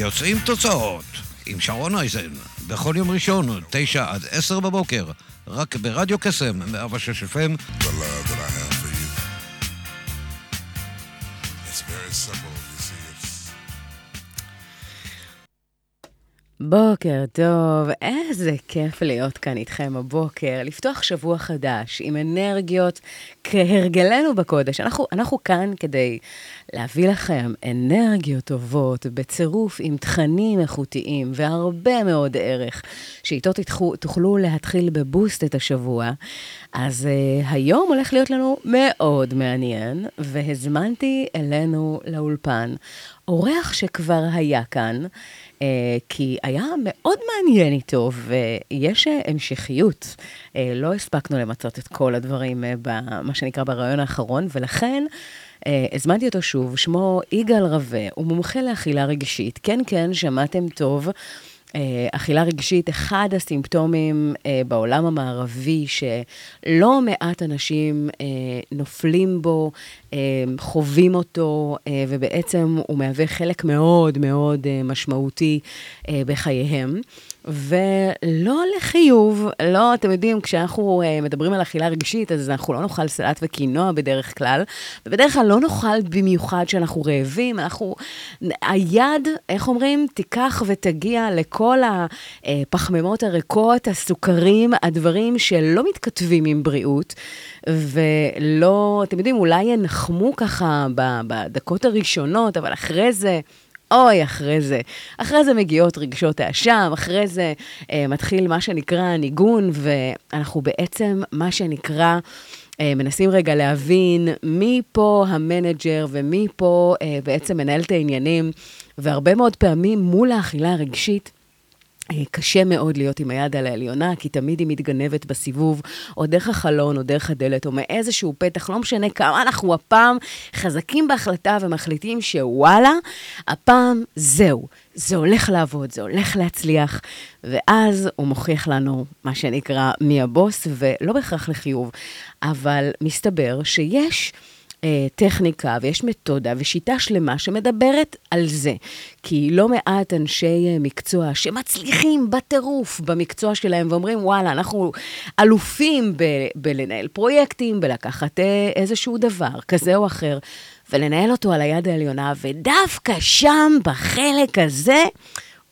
יוצאים תוצאות עם שרון אייזן, בכל יום ראשון, תשע עד עשר בבוקר, רק ברדיו קסם, 106 FM. בוקר טוב, איזה כיף להיות כאן איתכם הבוקר, לפתוח שבוע חדש עם אנרגיות כהרגלנו בקודש. אנחנו, אנחנו כאן כדי להביא לכם אנרגיות טובות בצירוף עם תכנים איכותיים והרבה מאוד ערך, שאיתו תתחו, תוכלו להתחיל בבוסט את השבוע. אז uh, היום הולך להיות לנו מאוד מעניין, והזמנתי אלינו לאולפן אורח שכבר היה כאן. Uh, כי היה מאוד מעניין איתו, ויש uh, המשכיות. Uh, לא הספקנו למצות את כל הדברים, במה שנקרא ברעיון האחרון, ולכן הזמנתי אותו שוב, שמו יגאל רווה, הוא מומחה לאכילה רגשית. כן, כן, שמעתם טוב. Uh, אכילה רגשית, אחד הסימפטומים uh, בעולם המערבי שלא מעט אנשים uh, נופלים בו, uh, חווים אותו, uh, ובעצם הוא מהווה חלק מאוד מאוד uh, משמעותי uh, בחייהם. ולא לחיוב, לא, אתם יודעים, כשאנחנו uh, מדברים על אכילה רגשית, אז אנחנו לא נאכל סלט וקינוע בדרך כלל, ובדרך כלל לא נאכל במיוחד כשאנחנו רעבים, אנחנו, היד, איך אומרים, תיקח ותגיע לכל הפחמימות הריקות, הסוכרים, הדברים שלא מתכתבים עם בריאות, ולא, אתם יודעים, אולי ינחמו ככה בדקות הראשונות, אבל אחרי זה... אוי, אחרי זה. אחרי זה מגיעות רגשות האשם, אחרי זה אה, מתחיל מה שנקרא ניגון, ואנחנו בעצם, מה שנקרא, אה, מנסים רגע להבין מי פה המנג'ר ומי פה אה, בעצם מנהל את העניינים, והרבה מאוד פעמים מול האכילה הרגשית, קשה מאוד להיות עם היד על העליונה, כי תמיד היא מתגנבת בסיבוב, או דרך החלון, או דרך הדלת, או מאיזשהו פתח, לא משנה כמה אנחנו הפעם חזקים בהחלטה ומחליטים שוואלה, הפעם זהו, זה הולך לעבוד, זה הולך להצליח, ואז הוא מוכיח לנו, מה שנקרא, מי הבוס, ולא בהכרח לחיוב, אבל מסתבר שיש... אה, טכניקה ויש מתודה ושיטה שלמה שמדברת על זה. כי לא מעט אנשי אה, מקצוע שמצליחים בטירוף במקצוע שלהם ואומרים, וואלה, אנחנו אלופים ב- בלנהל פרויקטים, בלקחת אה, איזשהו דבר כזה או אחר, ולנהל אותו על היד העליונה, ודווקא שם, בחלק הזה,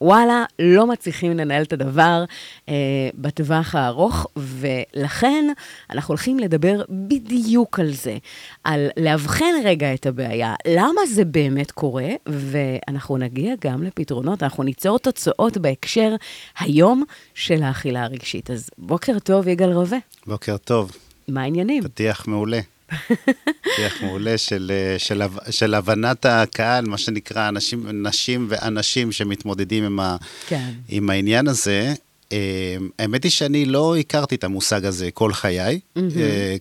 וואלה, לא מצליחים לנהל את הדבר אה, בטווח הארוך, ולכן אנחנו הולכים לדבר בדיוק על זה, על לאבחן רגע את הבעיה, למה זה באמת קורה, ואנחנו נגיע גם לפתרונות, אנחנו ניצור תוצאות בהקשר היום של האכילה הרגשית. אז בוקר טוב, יגאל רווה. בוקר טוב. מה העניינים? פתיח מעולה. פתיח מעולה של, של, של הבנת הקהל, מה שנקרא אנשים, נשים ואנשים שמתמודדים עם, ה, כן. עם העניין הזה. האמת היא שאני לא הכרתי את המושג הזה כל חיי, mm-hmm.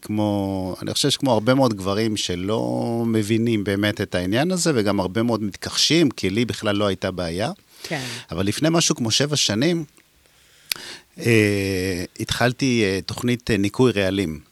כמו, אני חושב שכמו הרבה מאוד גברים שלא מבינים באמת את העניין הזה, וגם הרבה מאוד מתכחשים, כי לי בכלל לא הייתה בעיה. כן. אבל לפני משהו כמו שבע שנים, התחלתי תוכנית ניקוי רעלים.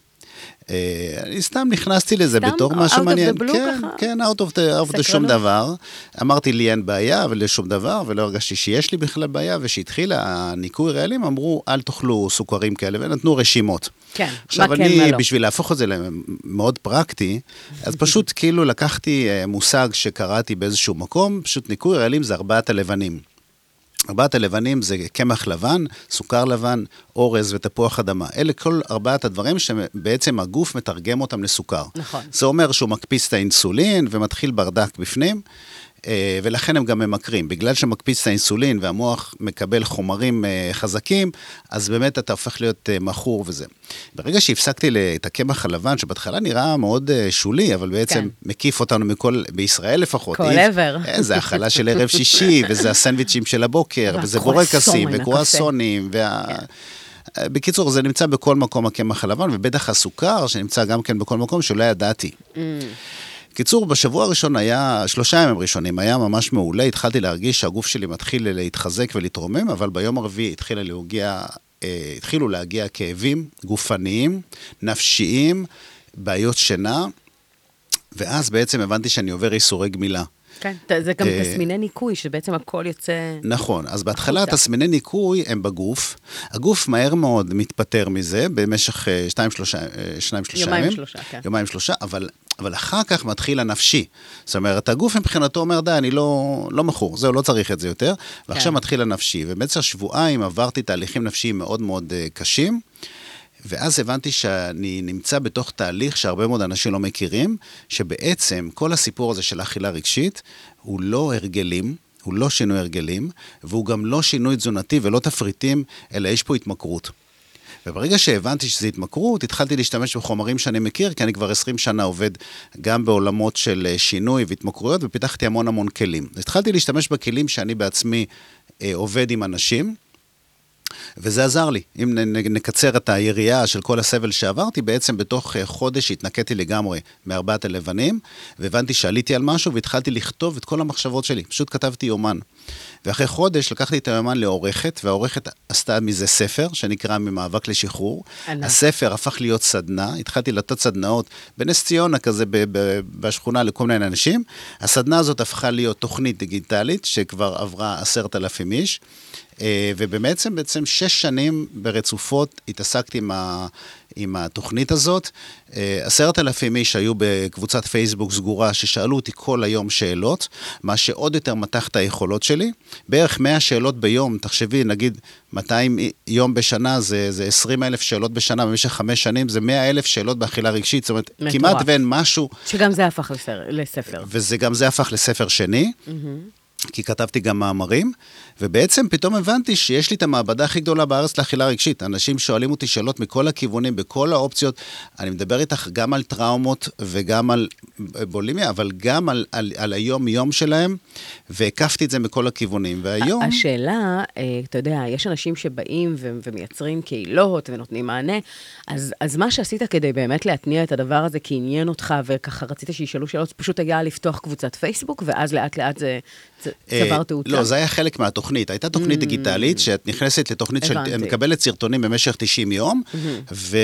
אני סתם נכנסתי לזה סתם, בתור משהו מעניין. out of the blue כן, ככה? כן, out of the, out of the שום דבר. אמרתי לי אין בעיה ולשום דבר, ולא הרגשתי שיש לי בכלל בעיה, וכשהתחילה הניקוי רעלים אמרו, אל תאכלו סוכרים כאלה, ונתנו רשימות. כן, עכשיו מה כן, אני, מה לא. בשביל להפוך את זה למאוד פרקטי, אז פשוט כאילו לקחתי אה, מושג שקראתי באיזשהו מקום, פשוט ניקוי רעלים זה ארבעת הלבנים. ארבעת הלבנים זה קמח לבן, סוכר לבן, אורז ותפוח אדמה. אלה כל ארבעת הדברים שבעצם הגוף מתרגם אותם לסוכר. נכון. זה אומר שהוא מקפיץ את האינסולין ומתחיל ברדק בפנים. אה, ולכן הם גם ממכרים. בגלל שמקפיץ את האינסולין והמוח מקבל חומרים אה, חזקים, אז באמת אתה הופך להיות אה, מכור וזה. ברגע שהפסקתי את הקמח הלבן, שבהתחלה נראה מאוד שולי, אבל בעצם כן. מקיף אותנו מכל, בישראל לפחות. כל עבר. זה האכלה של ערב שישי, וזה הסנדוויצ'ים של הבוקר, וזה בורקסים. וקרואסונים, וה... בקיצור, זה נמצא בכל מקום הקמח הלבן, ובטח הסוכר, שנמצא גם כן בכל מקום, שלא ידעתי. קיצור, בשבוע הראשון היה, שלושה ימים ראשונים, היה ממש מעולה, התחלתי להרגיש שהגוף שלי מתחיל להתחזק ולהתרומם, אבל ביום הרביעי התחילה להגיע, אה, התחילו להגיע כאבים גופניים, נפשיים, בעיות שינה, ואז בעצם הבנתי שאני עובר ייסורי גמילה. כן, זה גם אה, תסמיני ניקוי, שבעצם הכל יוצא... נכון, אז בהתחלה. תסמיני ניקוי הם בגוף. הגוף מהר מאוד מתפטר מזה במשך אה, שתיים, שלושה, אה, שניים, שלושה יומיים, ימים. שלושה, כן. יומיים, שלושה, אבל, אבל אחר כך מתחיל הנפשי. זאת אומרת, הגוף מבחינתו אומר, די, אני לא, לא מכור, זהו, לא צריך את זה יותר. ועכשיו כן. מתחיל הנפשי. ובעצם שבועיים עברתי תהליכים נפשיים מאוד מאוד אה, קשים. ואז הבנתי שאני נמצא בתוך תהליך שהרבה מאוד אנשים לא מכירים, שבעצם כל הסיפור הזה של אכילה רגשית הוא לא הרגלים, הוא לא שינוי הרגלים, והוא גם לא שינוי תזונתי ולא תפריטים, אלא יש פה התמכרות. וברגע שהבנתי שזו התמכרות, התחלתי להשתמש בחומרים שאני מכיר, כי אני כבר 20 שנה עובד גם בעולמות של אה, שינוי והתמכרויות, ופיתחתי המון המון כלים. התחלתי להשתמש בכלים שאני בעצמי אה, עובד עם אנשים, וזה עזר לי. אם נקצר את היריעה של כל הסבל שעברתי, בעצם בתוך אה, חודש התנקיתי לגמרי מארבעת הלבנים, והבנתי שעליתי על משהו והתחלתי לכתוב את כל המחשבות שלי. פשוט כתבתי יומן. ואחרי חודש לקחתי את היומן לעורכת, והעורכת עשתה מזה ספר שנקרא ממאבק לשחרור. ענק. הספר הפך להיות סדנה, התחלתי לתת סדנאות בנס ציונה כזה ב- ב- בשכונה לכל מיני אנשים. הסדנה הזאת הפכה להיות תוכנית דיגיטלית שכבר עברה עשרת אלפים איש. אה, ובעצם בעצם שש שנים ברצופות התעסקתי עם, ה, עם התוכנית הזאת. אה, עשרת אלפים איש היו בקבוצת פייסבוק סגורה ששאלו אותי כל היום שאלות, מה שעוד יותר מתח את היכולות שלי. בערך 100 שאלות ביום, תחשבי, נגיד 200 יום בשנה זה, זה 20 אלף שאלות בשנה במשך חמש שנים, זה 100 אלף שאלות באכילה רגשית, זאת אומרת, מטורף. כמעט ואין משהו שגם זה הפך לספר. וזה גם זה הפך לספר שני, כי כתבתי גם מאמרים, ובעצם פתאום הבנתי שיש לי את המעבדה הכי גדולה בארץ לאכילה רגשית. אנשים שואלים אותי שאלות מכל הכיוונים, בכל האופציות. אני מדבר איתך גם על טראומות וגם על בולימיה, אבל גם על, על, על היום-יום שלהם, והקפתי את זה מכל הכיוונים. והיום... השאלה, אה, אתה יודע, יש אנשים שבאים ו- ומייצרים קהילות ונותנים מענה, אז, אז מה שעשית כדי באמת להתניע את הדבר הזה, כי עניין אותך וככה רצית שישאלו שאלות, פשוט היה לפתוח קבוצת פייסבוק, ואז לאט לאט זה צבר תאוצה. לא, זה היה חלק מהתוכנית. הייתה תוכנית דיגיטלית שאת נכנסת לתוכנית של... מקבלת סרטונים במשך 90 יום, ו,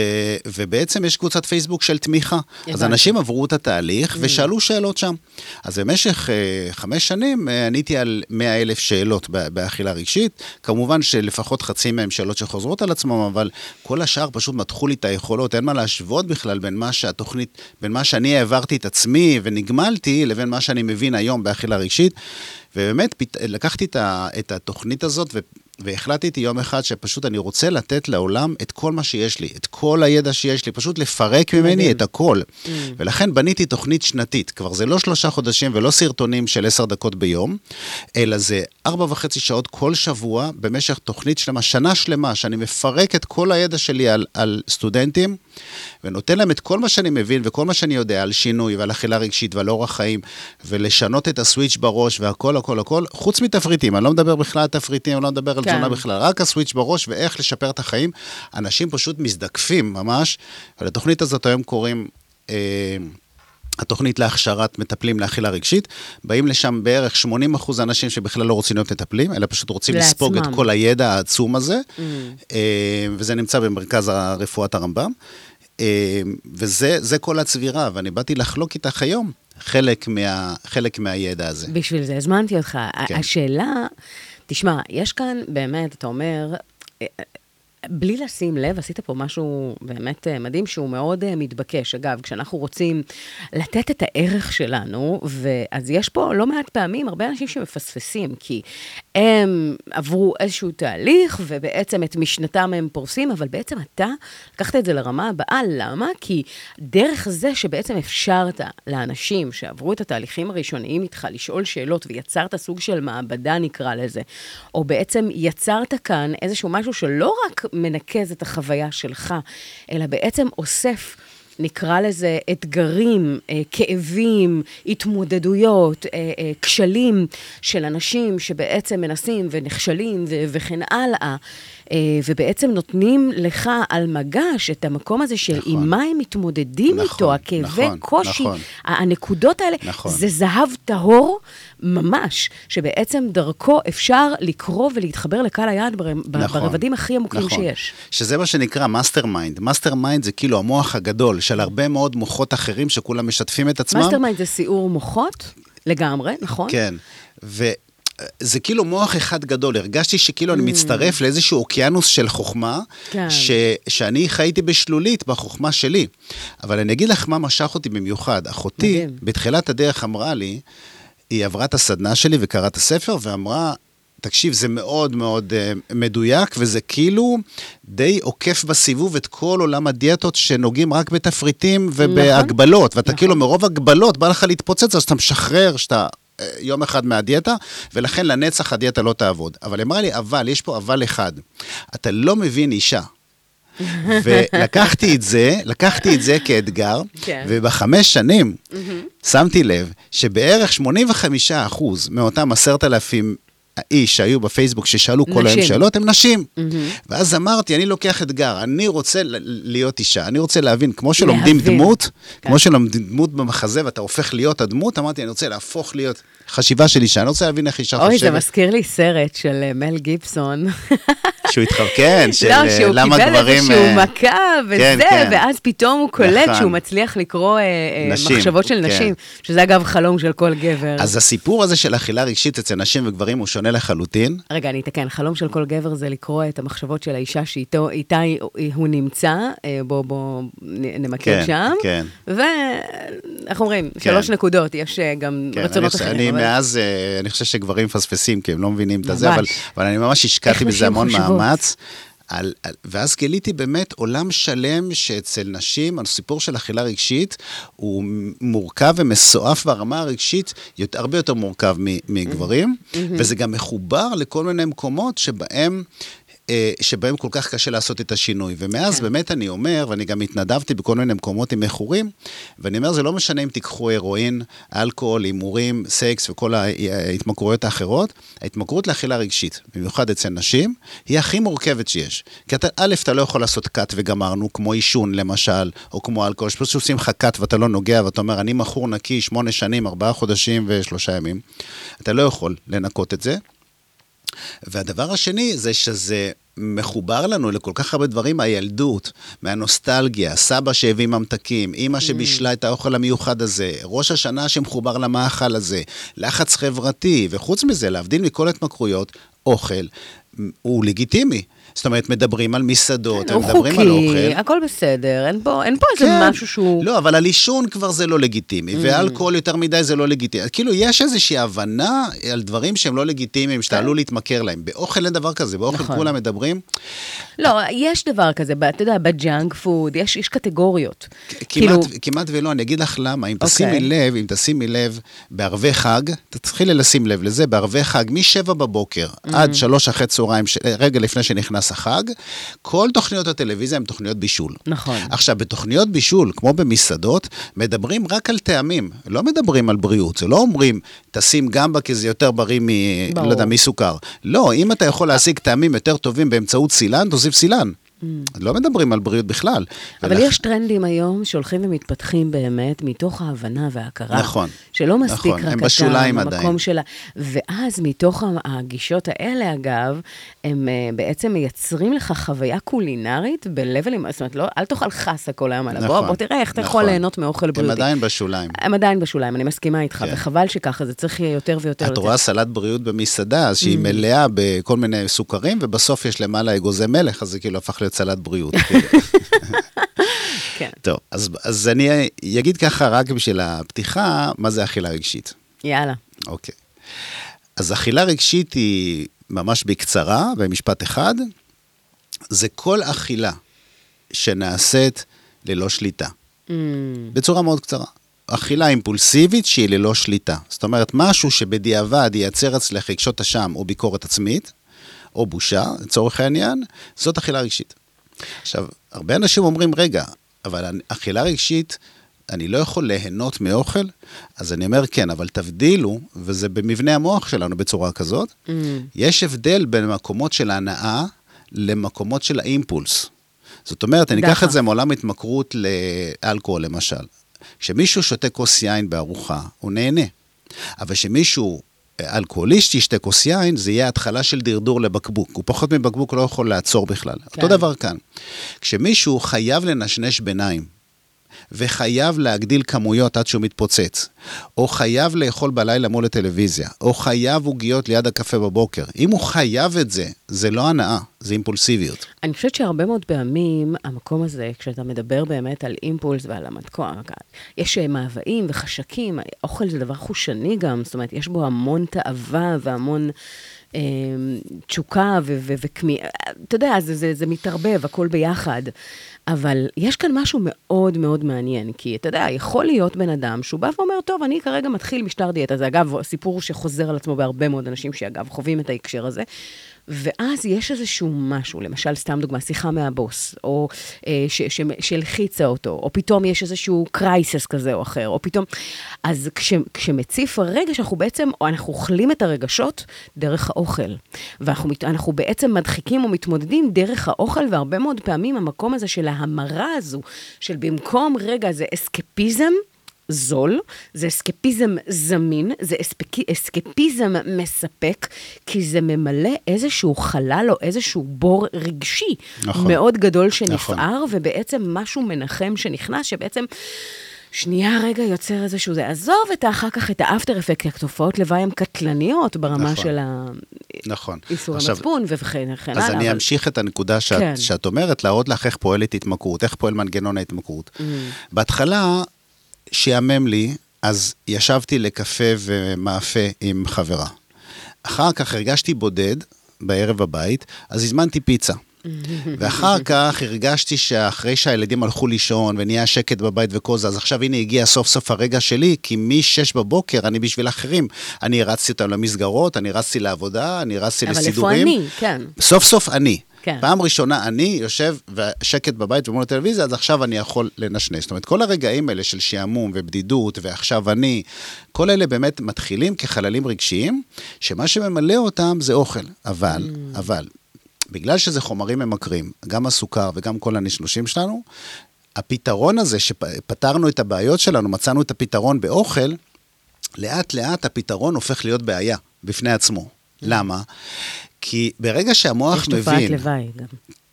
ובעצם יש קבוצת פייסבוק של תמיכה. אז. אנשים עברו את התהליך ושאלו שאלות שם. אז במשך uh, חמש שנים uh, עניתי על 100 אלף שאלות באכילה רגשית. כמובן שלפחות חצי מהם שאלות שחוזרות על עצמם, אבל כל השאר פשוט מתחו לי את היכולות. אין מה להשוות בכלל בין מה שהתוכנית, בין מה שאני העברתי את עצמי ונגמלתי, לבין מה שאני מבין היום באכילה רגשית. ובאמת, פת... לקחתי את, ה... את התוכנית הזאת ו... והחלטתי יום אחד שפשוט אני רוצה לתת לעולם את כל מה שיש לי, את כל הידע שיש לי, פשוט לפרק ממני. את הכל. Mm. ולכן בניתי תוכנית שנתית. כבר זה לא שלושה חודשים ולא סרטונים של עשר דקות ביום, אלא זה ארבע וחצי שעות כל שבוע במשך תוכנית שלמה, שנה שלמה, שאני מפרק את כל הידע שלי על, על סטודנטים, ונותן להם את כל מה שאני מבין וכל מה שאני יודע על שינוי ועל אכילה רגשית ועל אורח חיים, ולשנות את הסוויץ' בראש והכל, הכל, הכל, חוץ מתפריטים. אני לא מדבר בכלל על תפריטים, אני לא מדבר על כן. תזונה בכלל, רק הסוויץ' בראש ואיך לשפר את החיים. אנשים פשוט מזדקפים ממש, ולתוכנית הזאת היום קוראים... אה, התוכנית להכשרת מטפלים לאכילה רגשית, באים לשם בערך 80 אחוז אנשים שבכלל לא רוצים להיות מטפלים, אלא פשוט רוצים לעצמם. לספוג את כל הידע העצום הזה, אה, וזה נמצא במרכז רפואת הרמב"ם, אה, וזה זה כל הצבירה, ואני באתי לחלוק איתך היום חלק, מה, חלק מהידע הזה. בשביל זה הזמנתי אותך. כן. השאלה, תשמע, יש כאן באמת, אתה אומר, אה, בלי לשים לב, עשית פה משהו באמת אה, מדהים שהוא מאוד אה, מתבקש. אגב, כשאנחנו רוצים לתת את הערך שלנו, ואז יש פה לא מעט פעמים הרבה אנשים שמפספסים, כי הם עברו איזשהו תהליך, ובעצם את משנתם הם פורסים, אבל בעצם אתה לקחת את זה לרמה הבאה. למה? כי דרך זה שבעצם אפשרת לאנשים שעברו את התהליכים הראשוניים איתך לשאול שאלות, ויצרת סוג של מעבדה, נקרא לזה, או בעצם יצרת כאן איזשהו משהו שלא רק מנקז את החוויה שלך, אלא בעצם אוסף. נקרא לזה אתגרים, אה, כאבים, התמודדויות, אה, אה, כשלים של אנשים שבעצם מנסים ונכשלים וכן הלאה. אה, ובעצם נותנים לך על מגש את המקום הזה של נכון. עם מה הם מתמודדים נכון, איתו, הכאבי נכון, קושי, נכון. הנקודות האלה, נכון. זה זהב טהור ממש, שבעצם דרכו אפשר לקרוא ולהתחבר לקהל היעד בר... נכון, ברבדים הכי עמוקים נכון. שיש. שזה מה שנקרא master mind. master mind זה כאילו המוח הגדול של הרבה מאוד מוחות אחרים שכולם משתפים את עצמם. master mind זה סיעור מוחות, לגמרי, נכון? כן, וזה כאילו מוח אחד גדול. הרגשתי שכאילו אני מצטרף לאיזשהו אוקיינוס של חוכמה, Mm. כן. ש... שאני חייתי בשלולית בחוכמה שלי. אבל אני אגיד לך מה משך אותי במיוחד. אחותי, מדהים. בתחילת הדרך אמרה לי, היא עברה את הסדנה שלי וקראה את הספר, ואמרה, תקשיב, זה מאוד מאוד uh, מדויק, וזה כאילו די עוקף בסיבוב את כל עולם הדיאטות שנוגעים רק בתפריטים ובהגבלות. ואתה נכון. כאילו מרוב הגבלות בא לך להתפוצץ, אז אתה משחרר שאתה יום אחד מהדיאטה, ולכן לנצח הדיאטה לא תעבוד. אבל היא אמרה לי, אבל, יש פה אבל אחד, אתה לא מבין אישה. ולקחתי את זה, לקחתי את זה כאתגר, כן. ובחמש שנים שמתי לב שבערך 85% מאותם עשרת אלפים איש שהיו בפייסבוק ששאלו כל היום נשים. שאלות, הם נשים. ואז אמרתי, אני לוקח אתגר, אני רוצה להיות אישה, אני רוצה להבין, כמו שלומדים להבין. דמות, כן. כמו שלומדים דמות במחזה ואתה הופך להיות הדמות, אמרתי, אני רוצה להפוך להיות חשיבה של אישה, אני רוצה להבין איך אישה אוי, זה חושבת. מזכיר לי סרט של אה, מל גיבסון. שהוא התחרפן, כן, של לא, אה, שהוא למה קיבל גברים... איזשהו אה, מכה וזה, כן, כן. ואז פתאום הוא קולט נכון. שהוא מצליח לקרוא נשים, מחשבות של כן. נשים, שזה אגב חלום של כל גבר. אז הסיפור הזה של אכילה רגשית אצל נשים וגברים הוא שונה לחלוטין. רגע, אני אתקן, חלום של כל גבר זה לקרוא את המחשבות של האישה שאיתו, איתה הוא נמצא, אה, בוא, נמקד כן, שם. כן. ואיך אומרים, כן. שלוש נקודות, יש אה, גם כן, רצונות אחרים. אני אבל- מאז, אה, אני חושב שגברים מפספסים, כי הם לא מבינים את ממש. אבל, אבל אני ממש השקעתי בזה המון חושבות. מאמץ. על, על, ואז גיליתי באמת עולם שלם שאצל נשים, הסיפור של אכילה רגשית הוא מורכב ומסועף ברמה הרגשית, יותר, הרבה יותר מורכב מגברים, וזה גם מחובר לכל מיני מקומות שבהם... אה, שבהם כל כך קשה לעשות את השינוי. ומאז כן. באמת אני אומר, ואני גם התנדבתי בכל מיני מקומות עם מכורים, ואני אומר, זה לא משנה אם תיקחו הרואין, אלכוהול, הימורים, סקס וכל ההתמכרויות האחרות, ההתמכרות לאכילה רגשית, במיוחד אצל נשים, היא הכי מורכבת שיש. כי אתה, א', אתה לא יכול לעשות קאט וגמרנו, כמו עישון למשל, או כמו אלכוהול, שפשוט עושים לך קאט ואתה לא נוגע, ואתה אומר, אני מכור נקי שמונה שנים, ארבעה חודשים ושלושה ימים. אתה לא יכול לנקות את זה. והדבר השני זה שזה מחובר לנו לכל כך הרבה דברים מהילדות, מהנוסטלגיה, סבא שהביא ממתקים, אימא שבישלה את האוכל המיוחד הזה, ראש השנה שמחובר למאכל הזה, לחץ חברתי, וחוץ מזה, להבדיל מכל ההתמכרויות, אוכל הוא לגיטימי. זאת אומרת, מדברים על מסעדות, הוא מדברים על אוכל. חוקי, הכל בסדר, אין פה אין פה איזה כן. משהו שהוא... לא, אבל על עישון כבר זה לא לגיטימי, ואלכוהול יותר מדי זה לא לגיטימי. כאילו, יש איזושהי הבנה על דברים שהם לא לגיטימיים, שאתה עלול להתמכר להם. באוכל אין דבר כזה, באוכל כן. נכון. כולם מדברים. לא, יש דבר כזה, אתה יודע, ב junk food, יש יש קטגוריות. כמעט, כאילו, כמעט ולא, אני אגיד לך למה, אם אוקיי. תשימי לב, אם תשימי לב, בערבי חג, תתחילי לשים לב לזה, בערבי חג, מ-7 בבוקר Mm-hmm. עד 3 אחרי צהריים, ש- רגע לפני שנכנס החג, כל תוכניות הטלוויזיה הן תוכניות בישול. נכון. עכשיו, בתוכניות בישול, כמו במסעדות, מדברים רק על טעמים, לא מדברים על בריאות. זה לא אומרים, תשים גמבה כי זה יותר בריא מ... ברור. לא יודע, מסוכר. לא, אם אתה יכול להשיג טעמים יותר טובים באמצעות סילן, תוסיף סילן. לא מדברים על בריאות בכלל. Mm. אבל ולכ- יש טרנדים היום שהולכים ומתפתחים באמת מתוך ההבנה וההכרה. נכון. שלא מספיק נכון, רק הם אתה בשוליים במקום עדיין. שלה. ואז מתוך הגישות האלה, אגב, הם אה, בעצם מייצרים לך חוויה קולינרית בלבלים, זאת אומרת, לא, אל תאכל חסה כל היום. בוא, נכון, בוא תראה איך אתה יכול נכון. ליהנות מאוכל הם בריאותי. עדיין בשוליים. הם עדיין בשוליים, אני מסכימה איתך, כן. וחבל שככה, זה צריך יהיה יותר ויותר. את לתת. רואה סלט בריאות במסעדה, אז Mm. שהיא מלאה בכל מיני סוכרים, ובסוף יש למעלה אגוזי מלך, אז זה כאילו הפך להיות סלט בריאות. כן, טוב, אז, אז אני אגיד ככה רק בשביל הפתיחה, מה זה אכילה רגשית. יאללה. אוקיי. אז אכילה רגשית היא ממש בקצרה, במשפט אחד, זה כל אכילה שנעשית ללא שליטה. Mm, בצורה מאוד קצרה. אכילה אימפולסיבית שהיא ללא שליטה. זאת אומרת, משהו שבדיעבד ייצר אצלך רגשות אשם או ביקורת עצמית, או בושה, לצורך העניין, זאת אכילה רגשית. עכשיו, הרבה אנשים אומרים, רגע, אבל אכילה רגשית, אני לא יכול ליהנות מאוכל? אז אני אומר, כן, אבל תבדילו, וזה במבנה המוח שלנו בצורה כזאת, mm, יש הבדל בין מקומות של הנאה למקומות של האימפולס. זאת אומרת, אני אקח. את זה מעולם התמכרות לאלכוהול, למשל. כשמישהו שותה כוס יין בארוחה, הוא נהנה. אבל כשמישהו אלכוהוליסט ישתה כוס יין, זה יהיה התחלה של דרדור לבקבוק. הוא פחות מבקבוק לא יכול לעצור בכלל. כן. אותו דבר כאן. כשמישהו חייב לנשנש ביניים, וחייב להגדיל כמויות עד שהוא מתפוצץ, או חייב לאכול בלילה מול הטלוויזיה, או חייב עוגיות ליד הקפה בבוקר, אם הוא חייב את זה, זה לא הנאה, זה אימפולסיביות. אני חושבת שהרבה מאוד פעמים, המקום הזה, כשאתה מדבר באמת על אימפולס ועל המתכון, יש אה, מאוויים וחשקים, אוכל זה דבר חושני גם, זאת אומרת, יש בו המון תאווה והמון אה, תשוקה וכמיהה, אתה יודע, זה, זה, זה מתערבב, הכל ביחד. אבל יש כאן משהו מאוד מאוד מעניין, כי אתה יודע, יכול להיות בן אדם שהוא בא ואומר, טוב, אני כרגע מתחיל משטר דיאטה, זה אגב סיפור שחוזר על עצמו בהרבה מאוד אנשים שאגב חווים את ההקשר הזה, ואז יש איזשהו משהו, למשל, סתם דוגמה, שיחה מהבוס, או אה, שהלחיצה אותו, או פתאום יש איזשהו קרייסס כזה או אחר, או פתאום... אז כש, כשמציף הרגש, אנחנו בעצם, או אנחנו אוכלים את הרגשות דרך האוכל. ואנחנו בעצם מדחיקים ומתמודדים דרך האוכל, והרבה מאוד פעמים המקום הזה של ההמרה הזו, של במקום רגע זה אסקפיזם, זול, זה אסקפיזם זמין, זה אספק... אסקפיזם מספק, כי זה ממלא איזשהו חלל או איזשהו בור רגשי נכון. מאוד גדול נכון. שנפער, ובעצם משהו מנחם שנכנס, שבעצם... שנייה רגע יוצר איזשהו זה, עזוב את אחר כך את האפטר אפקט, התופעות לוואי הן קטלניות ברמה נכון. של נכון. עכשיו, המצפון וכן הלאה. אז אני אבל- אמשיך את הנקודה שאת, כן. שאת אומרת, להראות לך איך פועלת התמכרות, איך פועל מנגנון ההתמכרות. Mm. בהתחלה, שיאמם לי, אז ישבתי לקפה ומאפה עם חברה. אחר כך הרגשתי בודד בערב בבית, אז הזמנתי פיצה. ואחר כך הרגשתי שאחרי שהילדים הלכו לישון ונהיה שקט בבית וכל זה, אז עכשיו הנה הגיע סוף סוף הרגע שלי, כי מ-6 בבוקר אני בשביל אחרים. אני הרצתי אותם למסגרות, אני רצתי לעבודה, אני רצתי אבל איפה לסידורים. אני? כן. סוף סוף אני. כן. פעם ראשונה אני יושב ושקט בבית ומול הטלוויזיה, אז עכשיו אני יכול לנשנש. זאת אומרת, כל הרגעים האלה של שעמום ובדידות, ועכשיו אני, כל אלה באמת מתחילים כחללים רגשיים, שמה שממלא אותם זה אוכל. אבל, Mm. אבל, בגלל שזה חומרים ממכרים, גם הסוכר וגם כל הנשנושים שלנו, הפתרון הזה שפתרנו את הבעיות שלנו, מצאנו את הפתרון באוכל, לאט לאט הפתרון הופך להיות בעיה בפני עצמו. למה? כי ברגע שהמוח יש מבין... תופעת לוואי גם.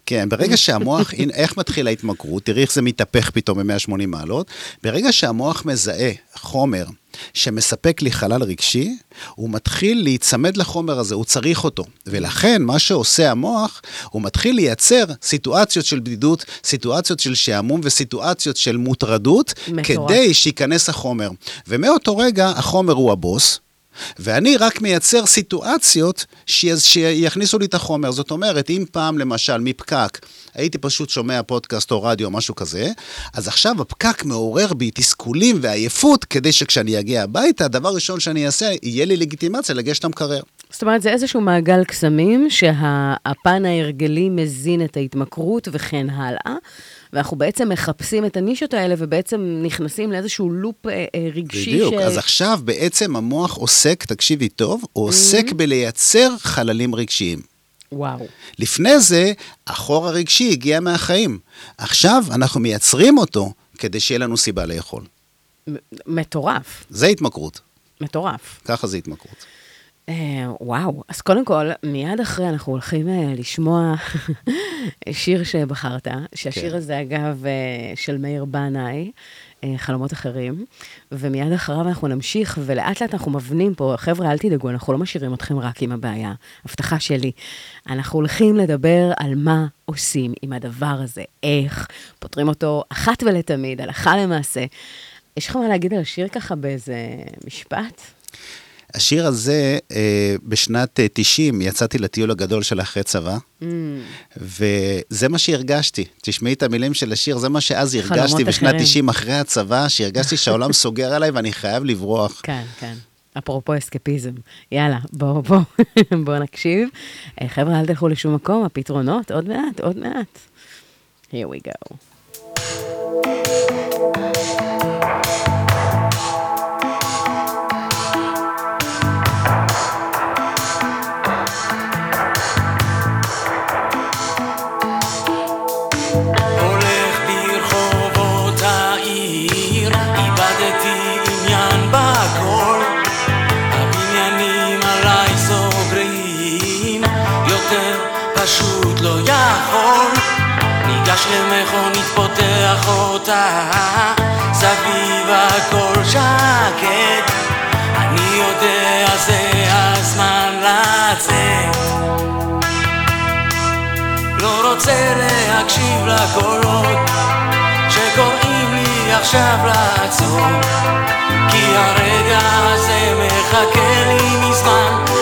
כן, ברגע שהמוח, הנה, איך מתחילה ההתמכרות? תראי איך זה מתהפך פתאום ב-180 מעלות. ברגע שהמוח מזהה חומר שמספק לי חלל רגשי, הוא מתחיל להיצמד לחומר הזה, הוא צריך אותו. ולכן, מה שעושה המוח, הוא מתחיל לייצר סיטואציות של בדידות, סיטואציות של שעמום וסיטואציות של מוטרדות, מטורף. כדי שייכנס החומר. ומאותו רגע, החומר הוא הבוס. ואני רק מייצר סיטואציות שי- שיכניסו לי את החומר. זאת אומרת, אם פעם, למשל, מפקק, הייתי פשוט שומע פודקאסט או רדיו או משהו כזה, אז עכשיו הפקק מעורר בי תסכולים ועייפות, כדי שכשאני אגיע הביתה, הדבר הראשון שאני אעשה, יהיה לי לגיטימציה לגשת למקרר. זאת אומרת, זה איזשהו מעגל קסמים שהפן ההרגלי מזין את ההתמכרות וכן הלאה, ואנחנו בעצם מחפשים את הנישות האלה ובעצם נכנסים לאיזשהו לופ אה, אה, רגשי בדיוק. אז עכשיו בעצם המוח עוסק, תקשיבי טוב, הוא עוסק בלייצר חללים רגשיים. וואו. לפני זה, החור הרגשי הגיע מהחיים. עכשיו אנחנו מייצרים אותו כדי שיהיה לנו סיבה לאכול. מטורף, זה התמכרות. מטורף. ככה זה התמכרות. אה, וואו, אז קודם כל, מיד אחרי אנחנו הולכים אה, לשמוע שיר שבחרת, שהשיר כן. הזה, אגב, אה, של מאיר בנאי, חלומות אחרים, ומיד אחריו אנחנו נמשיך, ולאט לאט אנחנו מבנים פה, חבר'ה, אל תדאגו, אנחנו לא משאירים אתכם רק עם הבעיה, הבטחה שלי. אנחנו הולכים לדבר על מה עושים עם הדבר הזה, איך פותרים אותו אחת ולתמיד, הלכה למעשה. יש לך מה להגיד על השיר ככה באיזה משפט? השיר הזה, אה, בשנת אה, 90, יצאתי לטיול הגדול של אחרי צבא, Mm. וזה מה שהרגשתי. תשמעי את המילים של השיר, זה מה שאז הרגשתי בשנת אחרים. 90 אחרי הצבא, שהרגשתי שהעולם סוגר עליי ואני חייב לברוח. כן, כן. אפרופו אסקפיזם. יאללה, בואו, בואו, בואו נקשיב. אה, חבר'ה, אל תלכו לשום מקום, הפתרונות, עוד מעט, עוד מעט. Here we go. לא רוצה להקשיב לקולות שקוראים לי עכשיו לעצור. כי הרגע הזה מחכה לי מזמן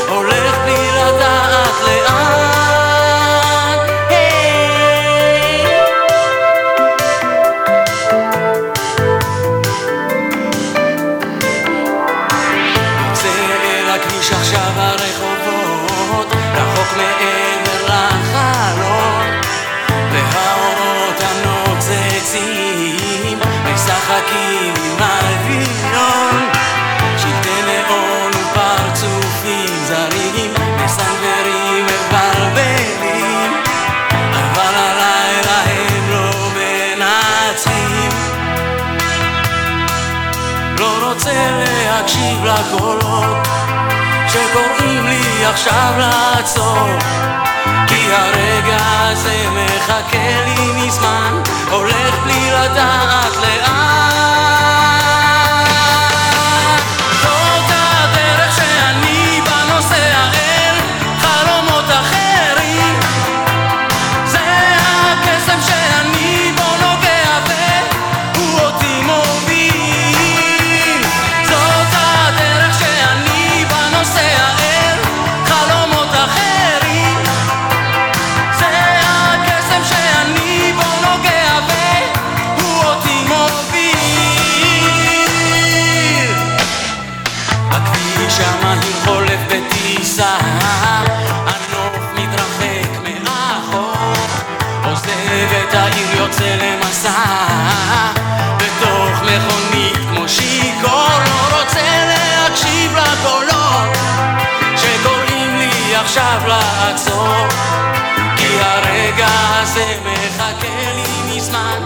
רוצה להקשיב לקולות שקוראים לי עכשיו לעצור. כי הרגע הזה מחכה לי מזמן הולך בלי לדעת לאן הזה מחכה לי מזמן,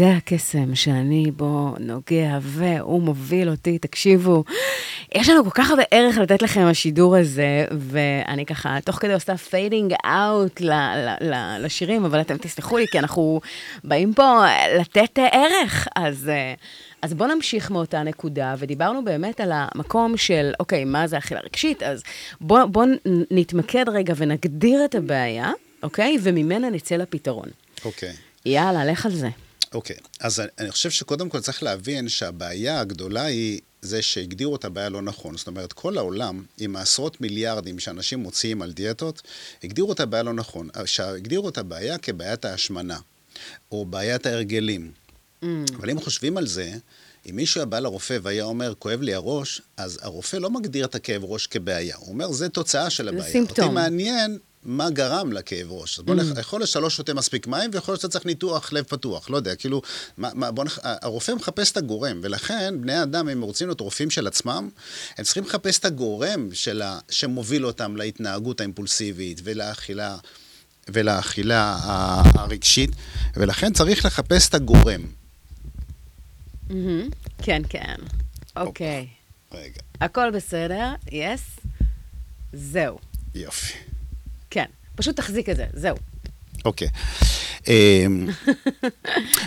זה הקסם שאני בו נוגע והוא מוביל אותי, תקשיבו. יש לנו כל כך הרבה ערך לתת לכם השידור הזה, ואני ככה, תוך כדי עושה fading out לשירים, אבל אתם תסלחו לי, כי אנחנו באים פה לתת ערך. אז, אה, אז בואו נמשיך מאותה נקודה, ודיברנו באמת על המקום של, אוקיי, מה זה אכילה רגשית, אז בואו בוא נתמקד רגע ונגדיר את הבעיה, אוקיי? וממנה נצא לפתרון. אוקיי. יאללה, לך על זה. אוקיי, אז אני- חושב שקודם כל צריך להבין שהבעיה הגדולה היא זה שהגדירו את הבעיה לא נכון. זאת אומרת, כל העולם, עם העשרות מיליארדים שאנשים מוציאים על דיאטות, הגדירו את הבעיה לא נכון. הגדירו את הבעיה כבעיית ההשמנה, או בעיית ההרגלים. אבל אם חושבים על זה, אם מישהו היה בא לרופא והיה אומר, כואב לי הראש, אז הרופא לא מגדיר את הכאב ראש כבעיה. הוא אומר, זה תוצאה של הבעיה. סימפטום. אותי מעניין מה גרם לכאב ראש. אז בוא נלך, יכול להיות שאתה לא שותה מספיק מים, ויכול להיות שאתה צריך ניתוח לב פתוח, לא יודע, כאילו, מה, מה, בוא נח... הרופא מחפש את הגורם, ולכן בני אדם, אם רוצים להיות רופאים של עצמם, הם צריכים לחפש את הגורם של ה... שמוביל אותם להתנהגות האימפולסיבית ולאכילה. ולאכילה הרגשית, ולכן צריך לחפש את הגורם. מהמם. כן, כן. אוקיי. רגע, הכל בסדר, יס. זהו. יופי. כן. פשוט תחזיק את זה, זהו. אוקיי.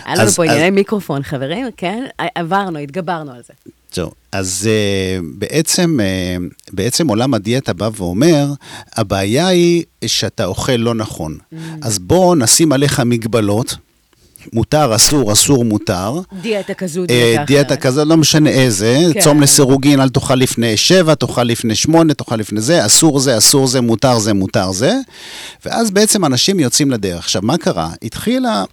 היה לנו פה ענייני מיקרופון, חברים, כן? עברנו, התגברנו על זה. זהו, אז uh, בעצם, uh, בעצם עולם הדיאטה בא ואומר, הבעיה היא שאתה אוכל לא נכון. אז בוא נשים עליך מגבלות, מותר, אסור, אסור, מותר. דיאטה כזו, אה, דיאטה דיאטה אחרת. כזו, לא משנה איזה, כן. צום לסירוגין, אל תאכל לפני שבע, תאכל לפני שמונה, תאכל לפני זה, אסור זה, אסור זה, מותר זה, מותר זה. ואז בעצם אנשים יוצאים לדרך. עכשיו, מה קרה? התחילה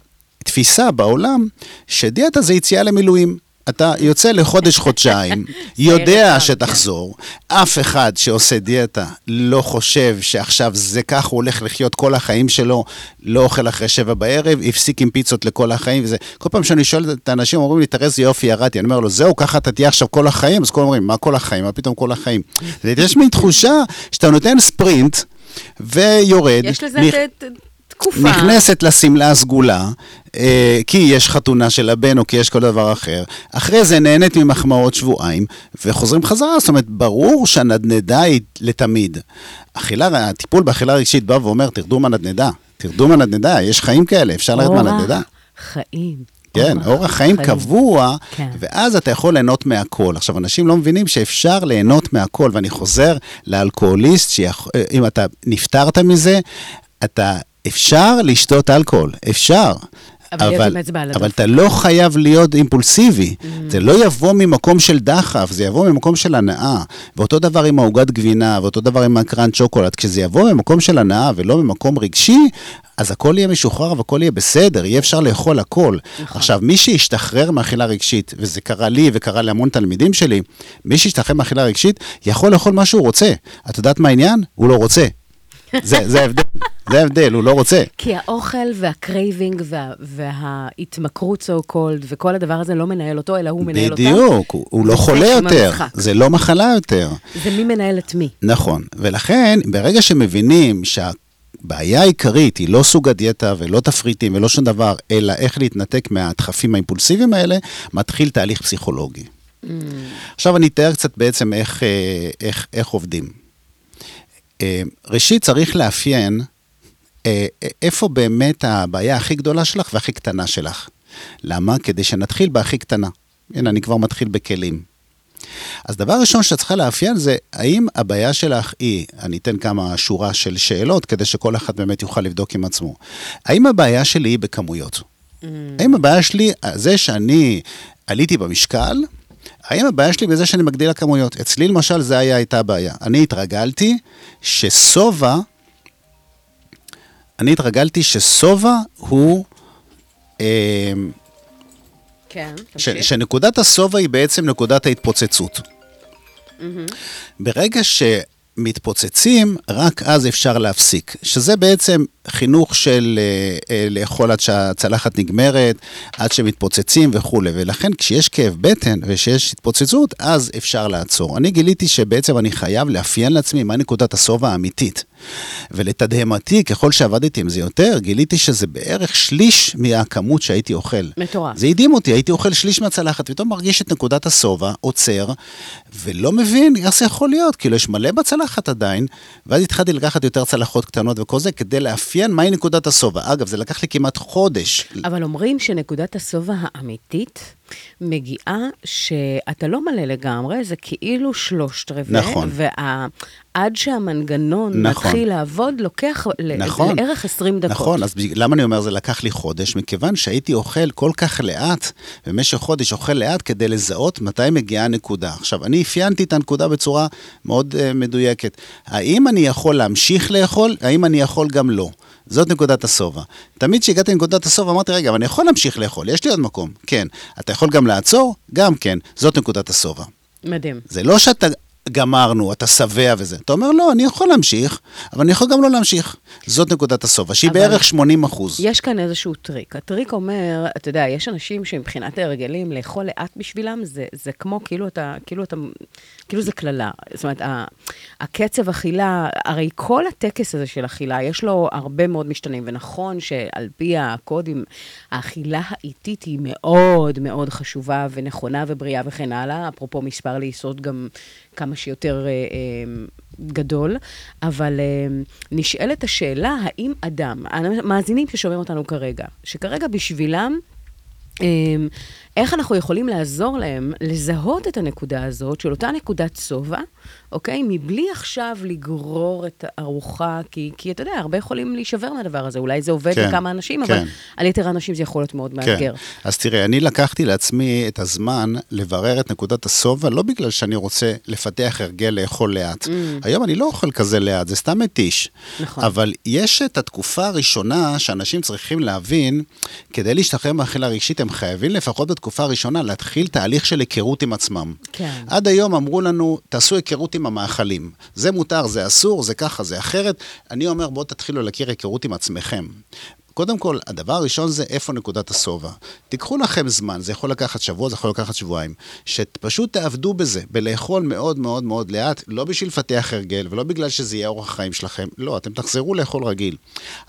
תפיסה בעולם שדיאטה זה יציאה למילואים. אתה יוצא לחודש-חודשיים, יודע שתחזור, אף אחד שעושה דיאטה לא חושב שעכשיו זה כך הוא הולך לחיות כל החיים שלו, לא אוכל אחרי שבע בערב, הפסיק עם פיצות לכל החיים וזה. כל פעם שאני שואל את האנשים, אומרים לי, תראה איזה יופי ירדתי, אני אומר לו, זהו, ככה אתה תהיה עכשיו כל החיים? אז כולם אומרים, מה כל החיים? מה פתאום כל החיים? יש מין תחושה שאתה נותן ספרינט ויורד. יש לזה נכ- ת- ת- תקופה. נכנסת לשמלה הסגולה, אה, כי יש חתונה של הבן או כי יש כל דבר אחר. אחרי זה נהנית ממחמאות שבועיים, וחוזרים חזרה. זאת אומרת, ברור שהנדנדה היא לתמיד. אכילה, הטיפול באכילה רגשית בא ואומר, תרדו מהנדנדה. תרדו מהנדנדה, יש חיים כאלה, אפשר לרדת מהנדנדה. חיים. כן, אורח חיים קבוע, כן. ואז אתה יכול ליהנות מהכל. עכשיו, אנשים לא מבינים שאפשר ליהנות מהכל, ואני חוזר לאלכוהוליסט, שאם אתה נפטרת מזה, אתה, אפשר לשתות אלכוהול, אפשר. אבל אבל הדופק. אתה לא חייב להיות אימפולסיבי. זה לא יבוא ממקום של דחף, זה יבוא ממקום של הנאה. ואותו דבר עם העוגת גבינה, ואותו דבר עם הקראנט שוקולד. כשזה יבוא ממקום של הנאה ולא ממקום רגשי, אז הכל יהיה משוחרר והכל יהיה בסדר, יהיה אפשר לאכול הכל. עכשיו, מי שישתחרר מאכילה רגשית, וזה קרה לי וקרה להמון תלמידים שלי, מי שישתחרר מאכילה רגשית, יכול לאכול מה שהוא רוצה. את יודעת מה העניין? הוא לא רוצה. זה, זה ההבדל, זה ההבדל, הוא לא רוצה. כי האוכל וה craving וה, וההתמכרות so called וכל הדבר הזה לא מנהל אותו, אלא הוא מנהל אותה. בדיוק, הוא, הוא לא חולה יותר. זה לא מחלה יותר. זה מי מנהל את מי. נכון, ולכן ברגע שמבינים שהבעיה העיקרית היא לא סוג הדיאטה ולא תפריטים ולא שום דבר, אלא איך להתנתק מהדחפים האימפולסיביים האלה, מתחיל תהליך פסיכולוגי. עכשיו אני אתאר קצת בעצם איך, אה, איך, איך עובדים. אה, ראשית צריך לאפיין אה, איפה באמת הבעיה הכי גדולה שלך והכי קטנה שלך. למה? כדי שנתחיל בהכי קטנה. הנה, אני כבר מתחיל בכלים. אז דבר ראשון שאת צריכה לאפיין זה, האם הבעיה שלך היא, אני אתן כמה שורה של שאלות כדי שכל אחד באמת יוכל לבדוק עם עצמו. האם הבעיה שלי היא בכמויות? Mm. האם הבעיה שלי, זה שאני עליתי במשקל, האם הבעיה שלי בזה שאני מגדיל הכמויות? אצלי למשל זה היה, הייתה הבעיה. אני התרגלתי ששובע, אני התרגלתי ששובע הוא... אה, כן, ש, שנקודת השובע היא בעצם נקודת ההתפוצצות. ברגע שמתפוצצים, רק אז אפשר להפסיק. שזה בעצם חינוך של אה, אה, לאכול עד שהצלחת נגמרת, עד שמתפוצצים וכולי. ולכן כשיש כאב בטן ושיש התפוצצות, אז אפשר לעצור. אני גיליתי שבעצם אני חייב לאפיין לעצמי מה נקודת השובע האמיתית. ולתדהמתי, ככל שעבדתי עם זה יותר, גיליתי שזה בערך שליש מהכמות שהייתי אוכל. מטורף. זה הדהים אותי, הייתי אוכל שליש מהצלחת, פתאום מרגיש את נקודת השובע, עוצר, ולא מבין איך זה יכול להיות, כאילו יש מלא בצלחת עדיין, ואז התחלתי לקחת יותר צלחות קטנות וכל זה, כדי לאפיין מהי נקודת השובע. אגב, זה לקח לי כמעט חודש. אבל אומרים שנקודת השובע האמיתית מגיעה שאתה לא מלא לגמרי, זה כאילו שלושת רבעי. נכון. ועד שהמנגנון נכון. מתחיל לעבוד, לוקח נכון. לערך 20 דקות. נכון, אז למה אני אומר זה לקח לי חודש? מכיוון שהייתי אוכל כל כך לאט, במשך חודש אוכל לאט כדי לזהות מתי מגיעה הנקודה. עכשיו, אני אפיינתי את הנקודה בצורה מאוד uh, מדויקת. האם אני יכול להמשיך לאכול? האם אני יכול גם לא? זאת נקודת השובע. תמיד כשהגעתי לנקודת השובע אמרתי, רגע, אבל אני יכול להמשיך לאכול, יש לי עוד מקום. כן. אתה יכול גם לעצור? גם כן. זאת נקודת השובע. מדהים. זה לא שאתה גמרנו, אתה שבע וזה. אתה אומר, לא, אני יכול להמשיך, אבל אני יכול גם לא להמשיך. זאת נקודת השובע, שהיא בערך 80 אחוז. יש כאן איזשהו טריק. הטריק אומר, אתה יודע, יש אנשים שמבחינת ההרגלים, לאכול לאט בשבילם, זה, זה כמו כאילו אתה, כאילו אתה, כאילו זה קללה. זאת אומרת, הקצב אכילה, הרי כל הטקס הזה של אכילה, יש לו הרבה מאוד משתנים, ונכון שעל פי הקודים, האכילה האיטית היא מאוד מאוד חשובה ונכונה ובריאה וכן הלאה. אפרופו מספר לעיסות גם כמה שיותר אה, אה, גדול, אבל אה, נשאלת השאלה, האם אדם, המאזינים ששומעים אותנו כרגע, שכרגע בשבילם, אה, איך אנחנו יכולים לעזור להם לזהות את הנקודה הזאת של אותה נקודת שובע, אוקיי? מבלי עכשיו לגרור את הארוחה, כי, כי אתה יודע, הרבה יכולים להישבר מהדבר הזה. אולי זה עובד כן, לכמה אנשים, כן. אבל על יתר האנשים זה יכול להיות מאוד מאתגר. אז תראה, אני לקחתי לעצמי את הזמן לברר את נקודת השובע, לא בגלל שאני רוצה לפתח הרגל לאכול לאט. היום אני לא אוכל כזה לאט, זה סתם מתיש. Mm. נכון. אבל יש את התקופה הראשונה שאנשים צריכים להבין, כדי להשתחרר מהאכילה רגשית, הם חייבים לפחות בתקופה הראשונה להתחיל תהליך של היכרות עם עצמם. כן. עד היום אמרו לנו, תעשו היכרות עם המאכלים. זה מותר, זה אסור, זה ככה, זה אחרת. אני אומר, בואו תתחילו להכיר היכרות עם עצמכם. קודם כל, הדבר הראשון זה איפה נקודת השובע. תיקחו לכם זמן, זה יכול לקחת שבוע, זה יכול לקחת שבועיים. שפשוט תעבדו בזה, בלאכול מאוד מאוד מאוד לאט, לא בשביל לפתח הרגל ולא בגלל שזה יהיה אורח החיים שלכם, לא, אתם תחזרו לאכול רגיל.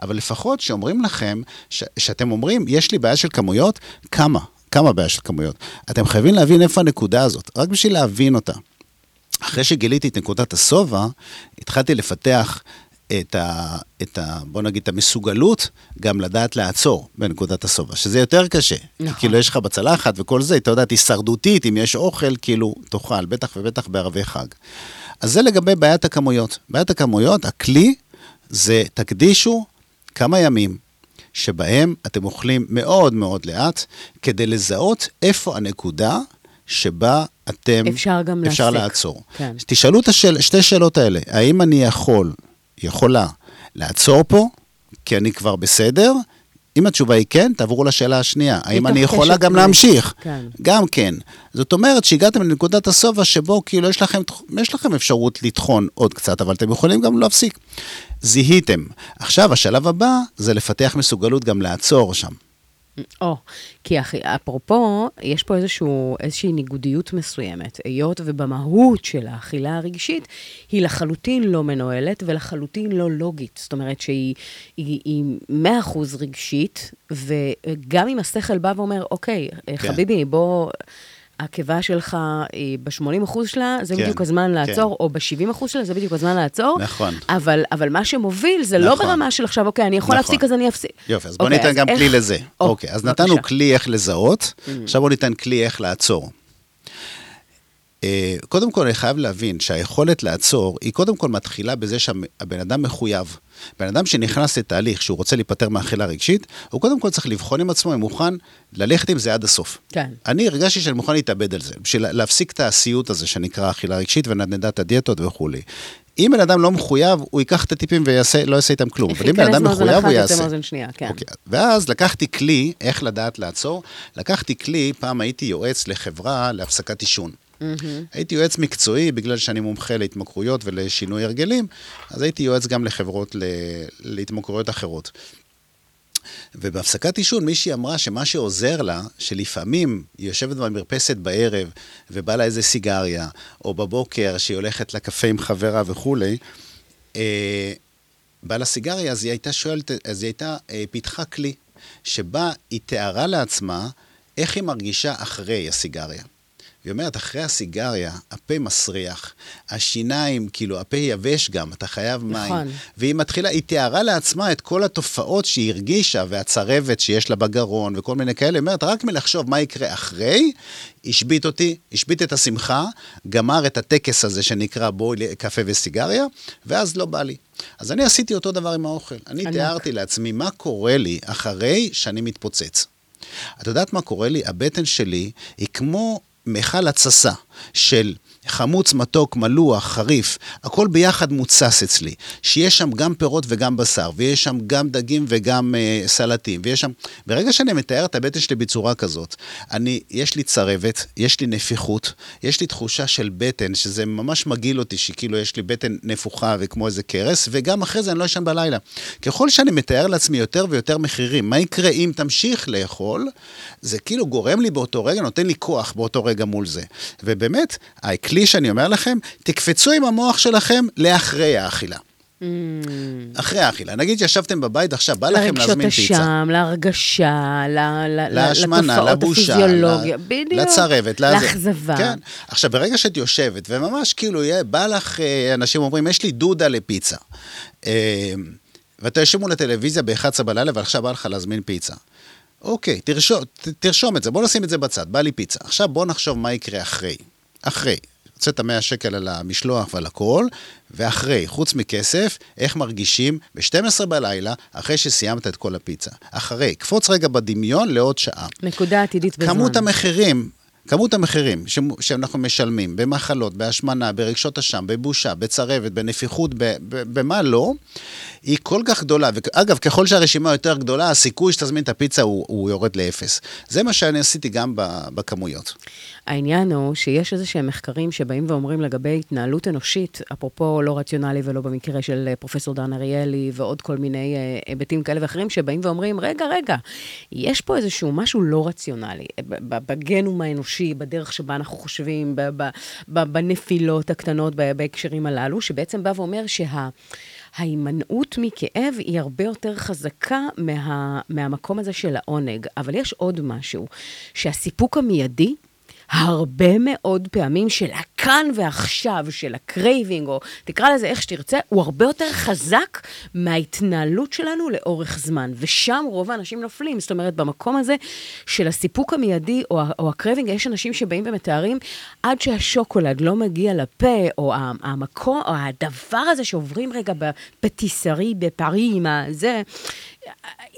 אבל לפחות שאומרים לכם, ש- שאתם אומרים, יש לי בעיה של כמויות, כמה? כמה בעיה של כמויות? אתם חייבים להבין איפה הנקודה הזאת, רק בשביל להבין אותה. אחרי שגיליתי את נקודת השובע, התחלתי לפתח את ה, את ה... בוא נגיד, את המסוגלות גם לדעת לעצור בנקודת השובע, שזה יותר קשה. נכון. כאילו יש לך בצלחת וכל זה, אתה יודעת, הישרדותית, אם יש אוכל, כאילו, תאכל, בטח ובטח בערבי חג. אז זה לגבי בעיית הכמויות. בעיית הכמויות, הכלי זה תקדישו כמה ימים שבהם אתם אוכלים מאוד מאוד לאט, כדי לזהות איפה הנקודה שבה אתם... אפשר גם אפשר להפסיק. לעצור. כן. תשאלו את השאל, שתי שאלות האלה, האם אני יכול, יכולה, לעצור פה, כי אני כבר בסדר? אם התשובה היא כן, תעברו לשאלה השנייה. האם אני יכולה גם. להמשיך? כן. גם כן. זאת אומרת שהגעתם לנקודת השובע שבו כאילו יש לכם, יש לכם אפשרות לטחון עוד קצת, אבל אתם יכולים גם להפסיק. זיהיתם. עכשיו, השלב הבא זה לפתח מסוגלות גם לעצור שם. או, כי אחי, אפרופו, יש פה איזשהו, איזושהי ניגודיות מסוימת, היות ובמהות של האכילה הרגשית, היא לחלוטין לא מנוהלת ולחלוטין לא לוגית. זאת אומרת שהיא היא, היא 100% רגשית, וגם אם השכל בא ואומר, אוקיי, כן. חביבי, בוא... הקיבה שלך היא ב-80 אחוז שלה, זה כן, בדיוק הזמן כן. לעצור, או ב-70 אחוז שלה, זה בדיוק הזמן לעצור. נכון. אבל, אבל מה שמוביל זה לא נכון. ברמה של עכשיו, אוקיי, אני יכול נכון. להפסיק, אז אני אפסיק. יופי, אז בואו אוקיי, ניתן גם איך- כלי לזה. או, אוקיי, אז בבקשה. נתנו כלי איך לזהות, עכשיו בואו ניתן כלי איך לעצור. אה, קודם כל, אני חייב להבין שהיכולת לעצור, היא קודם כל מתחילה בזה שהבן אדם מחויב. בן אדם שנכנס לתהליך שהוא רוצה להיפטר מאכילה רגשית, הוא קודם כל צריך לבחון עם עצמו אם הוא מוכן ללכת עם זה עד הסוף. כן. אני הרגשתי שאני מוכן להתאבד על זה, בשביל להפסיק את הסיוט הזה שנקרא אכילה רגשית ונדנדת הדיאטות וכולי. אם בן אדם לא מחויב, הוא ייקח את הטיפים ויעשה, לא יעשה איתם כלום. אבל אם בן אדם מחויב, הוא יעשה. שנייה, כן. אוקיי, ואז לקחתי כלי, איך לדעת לעצור? לקחתי כלי, פעם הייתי יועץ לחברה להפסקת עישון. הייתי יועץ מקצועי, בגלל שאני מומחה להתמכרויות ולשינוי הרגלים, אז הייתי יועץ גם לחברות ל... להתמכרויות אחרות. ובהפסקת עישון מישהי אמרה שמה שעוזר לה, שלפעמים היא יושבת במרפסת בערב ובא לה איזה סיגריה, או בבוקר שהיא הולכת לקפה עם חברה וכולי, אה, בא לה סיגריה, אז היא הייתה שואלת, אז היא הייתה, אה, פיתחה כלי, שבה היא תיארה לעצמה איך היא מרגישה אחרי הסיגריה. היא אומרת, אחרי הסיגריה, הפה מסריח, השיניים, כאילו, הפה יבש גם, אתה חייב מים. נכון. והיא מתחילה, היא תיארה לעצמה את כל התופעות שהיא הרגישה, והצרבת שיש לה בגרון, וכל מיני כאלה. היא אומרת, רק מלחשוב מה יקרה אחרי, השבית אותי, השבית את השמחה, גמר את הטקס הזה שנקרא בואי לקפה וסיגריה, ואז לא בא לי. אז אני עשיתי אותו דבר עם האוכל. אני ענק. תיארתי לעצמי מה קורה לי אחרי שאני מתפוצץ. את יודעת מה קורה לי? הבטן שלי היא כמו מכל התססה של חמוץ, מתוק, מלוח, חריף, הכל ביחד מוצס אצלי. שיש שם גם פירות וגם בשר, ויש שם גם דגים וגם אה, סלטים, ויש שם... ברגע שאני מתאר את הבטן שלי בצורה כזאת, אני, יש לי צרבת, יש לי נפיחות, יש לי תחושה של בטן, שזה ממש מגעיל אותי, שכאילו יש לי בטן נפוחה וכמו איזה קרס, וגם אחרי זה אני לא אשן בלילה. ככל שאני מתאר לעצמי יותר ויותר מחירים, מה יקרה אם תמשיך לאכול, זה כאילו גורם לי באותו רגע, נותן לי כוח באותו רגע מול זה. ובאמת, הכלי שאני אומר לכם, תקפצו עם המוח שלכם לאחרי האכילה. אחרי האכילה. נגיד שישבתם בבית, עכשיו בא לכם לרגשות להזמין פיצה. אשם, להרגשה, ל- ל- להשמנה, לבושה. לצרבת. לאכזבה. כן. עכשיו, ברגע שאת יושבת, וממש כאילו, בא לך, אה, אנשים אומרים, יש לי דודה לפיצה. אה, ואתה יושב מול הטלוויזיה ב-11 בלילה, ועכשיו בא לך להזמין פיצה. אוקיי, תרשום, תרשום את זה, בוא נשים את זה בצד, בא לי פיצה. עכשיו בוא נחשוב מה יקרה אחרי. אחרי. הוצאת 100 שקל על המשלוח ועל הכל, ואחרי, חוץ מכסף, איך מרגישים ב-12 בלילה, אחרי שסיימת את כל הפיצה. אחרי, קפוץ רגע בדמיון לעוד שעה. נקודה עתידית בזמן. כמות המחירים, כמות המחירים ש- שאנחנו משלמים במחלות, בהשמנה, ברגשות אשם, בבושה, בצרבת, בנפיחות, ב- ב- במה לא, היא כל כך גדולה. ואגב, ככל שהרשימה יותר גדולה, הסיכוי שתזמין את הפיצה הוא, הוא יורד לאפס. זה מה שאני עשיתי גם בכמויות. העניין הוא שיש איזה שהם מחקרים שבאים ואומרים לגבי התנהלות אנושית, אפרופו לא רציונלי ולא במקרה של אה, פרופסור דן אריאלי ועוד כל מיני אה, היבטים כאלה ואחרים, שבאים ואומרים, רגע, רגע, יש פה איזשהו משהו לא רציונלי, אה, בגנום האנושי, בדרך שבה אנחנו חושבים, בנפילות הקטנות בהקשרים הללו, שבעצם בא ואומר שה... ההימנעות מכאב היא הרבה יותר חזקה מה, מהמקום הזה של העונג. אבל יש עוד משהו, שהסיפוק המיידי, הרבה מאוד פעמים של הכאן ועכשיו, של ה craving, או תקרא לזה איך שתרצה, הוא הרבה יותר חזק מההתנהלות שלנו לאורך זמן. ושם רוב האנשים נופלים. זאת אומרת, במקום הזה של הסיפוק המיידי או, או ה craving, יש אנשים שבאים ומתארים עד שהשוקולד לא מגיע לפה, או המקום, או הדבר הזה שעוברים רגע בפטיסרי, בפריז, עם הזה,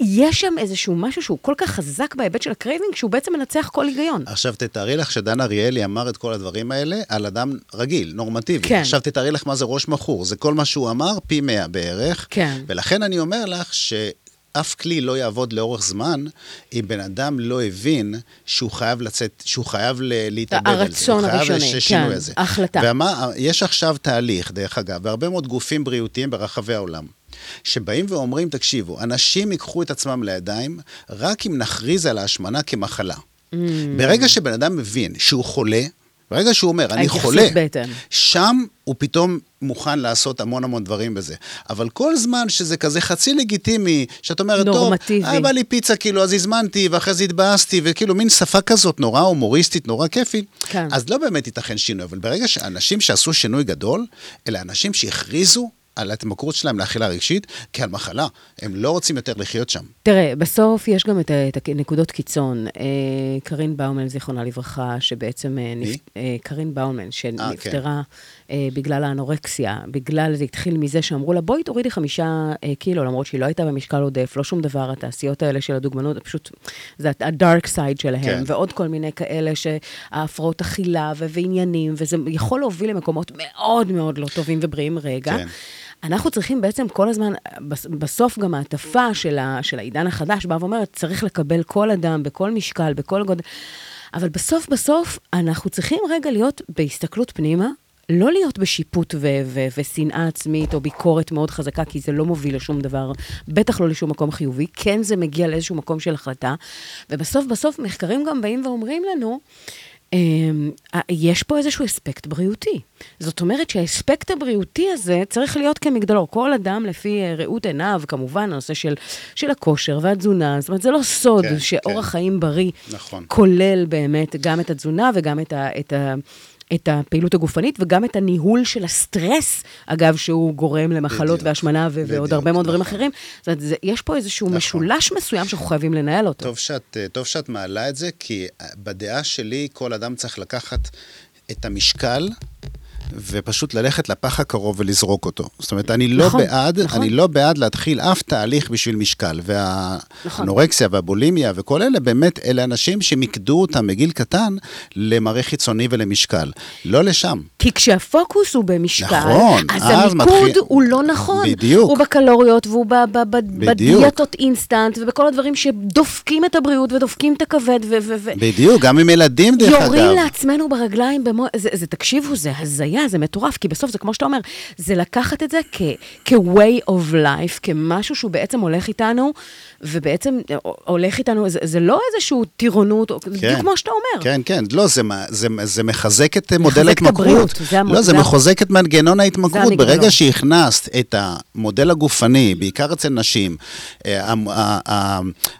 יש שם איזשהו משהו שהוא כל כך חזק בהיבט של ה craving, שהוא בעצם מנצח כל היגיון. עכשיו תתארי לך שדן אריאלי אמר את כל הדברים האלה על אדם רגיל, נורמטיבי. כן. עכשיו תתארי לך מה זה ראש מכור, זה כל מה שהוא אמר, פי מאה בערך. כן. ולכן אני אומר לך ש... אף כלי לא יעבוד לאורך זמן, אם בן אדם לא הבין שהוא חייב לצאת, שהוא חייב להתאבד על זה. הרצון הראשוני, כן, הזה. ההחלטה. ומה, יש עכשיו תהליך, דרך אגב, בהרבה מאוד גופים בריאותיים ברחבי העולם, שבאים ואומרים, תקשיבו, אנשים ייקחו את עצמם לידיים רק אם נכריז על ההשמנה כמחלה. Mm. ברגע שבן אדם מבין שהוא חולה, ברגע שהוא אומר, אני חולה, בהתאם. שם הוא פתאום מוכן לעשות המון המון דברים בזה. אבל כל זמן שזה כזה חצי לגיטימי, שאת אומרת, טוב, נורמטיבי. היה בא לי פיצה, כאילו, אז הזמנתי, ואחרי זה התבאסתי, וכאילו מין שפה כזאת נורא הומוריסטית, נורא כיפית, כן. אז לא באמת ייתכן שינוי. אבל ברגע שאנשים שעשו שינוי גדול, אלה אנשים שהכריזו על ההתמכרות שלהם לאכילה רגשית כעל מחלה. הם לא רוצים יותר לחיות שם. תראה, בסוף יש גם את, את הנקודות קיצון. אה, קרין באומן, זיכרונה לברכה, שבעצם... אה, מי? אה, קרין באומן, כן. שנפטרה אה, בגלל האנורקסיה, בגלל, זה התחיל מזה שאמרו לה, בואי תורידי חמישה קילו, למרות שהיא לא הייתה במשקל עודף, לא שום דבר, התעשיות האלה של הדוגמנות, פשוט, זה הדארק סייד שלהם, כן. ועוד כל מיני כאלה שההפרעות אכילה ועניינים, וזה יכול להוביל למקומות מאוד מאוד לא טובים ובריאים רגע. כן. אנחנו צריכים בעצם כל הזמן, בס- בסוף גם ההטפה של, של העידן החדש באה ואומרת, צריך לקבל כל אדם, בכל משקל, בכל גודל. אבל בסוף בסוף אנחנו צריכים רגע להיות בהסתכלות פנימה, לא להיות בשיפוט ו- ו- ושנאה עצמית או ביקורת מאוד חזקה, כי זה לא מוביל לשום דבר, בטח לא לשום מקום חיובי, כן זה מגיע לאיזשהו מקום של החלטה. ובסוף בסוף מחקרים גם באים ואומרים לנו, יש פה איזשהו אספקט בריאותי. זאת אומרת שהאספקט הבריאותי הזה צריך להיות כמגדלור. כל אדם לפי אה, ראות עיניו, כמובן, הנושא של, של הכושר והתזונה, זאת אומרת, זה לא סוד כן, שאורח כן. חיים בריא נכון. כולל באמת גם את התזונה וגם את, ה, את, ה, את הפעילות הגופנית וגם את הניהול של הסטרס, אגב, שהוא גורם למחלות בדיוק, והשמנה ו- ועוד בדיוק, הרבה מאוד דברים נכון. אחרים. זאת אומרת, זה, יש פה איזשהו נכון. משולש מסוים שאנחנו חייבים לנהל אותו. טוב שאת, טוב שאת מעלה את זה, כי אה, בדעה שלי כל אדם צריך לקחת את המשקל. ופשוט ללכת לפח הקרוב ולזרוק אותו. זאת אומרת, אני לא נכון, בעד, נכון. אני לא בעד להתחיל אף תהליך בשביל משקל. נכון. והאנורקסיה והבולימיה וכל אלה, באמת, אלה אנשים שמיקדו אותם מגיל קטן למראה חיצוני ולמשקל. לא לשם. כי כשהפוקוס הוא במשקל, נכון, אז אז המיקוד מתחיל- הוא לא נכון. בדיוק. הוא בקלוריות, והוא ב- ב- ב-. בדיאטות אינסטנט, ובכל הדברים שדופקים את הבריאות ודופקים את הכבד, ו... ו- ו- בדיוק, גם עם ילדים, דרך אגב. יורים לעצמנו ברגליים במו... זה, זה, תקשיבו, זה הזיה, זה מטורף, כי בסוף זה כמו שאתה אומר, זה לקחת את זה כ- כ-way of life, כמשהו שהוא בעצם הולך איתנו, ובעצם הולך איתנו, זה, זה לא איזשהו טירונות, כן. בדיוק כמו שאתה אומר. כן, כן, לא, זה, מה- זה, זה מחזק את מחזק מודל את ההתמכרות. הבריאות, זה המ- לא, זה זה מחזק את מנגנון ההתמכרות. ברגע שהכנסת את המודל הגופני, בעיקר אצל נשים, אה,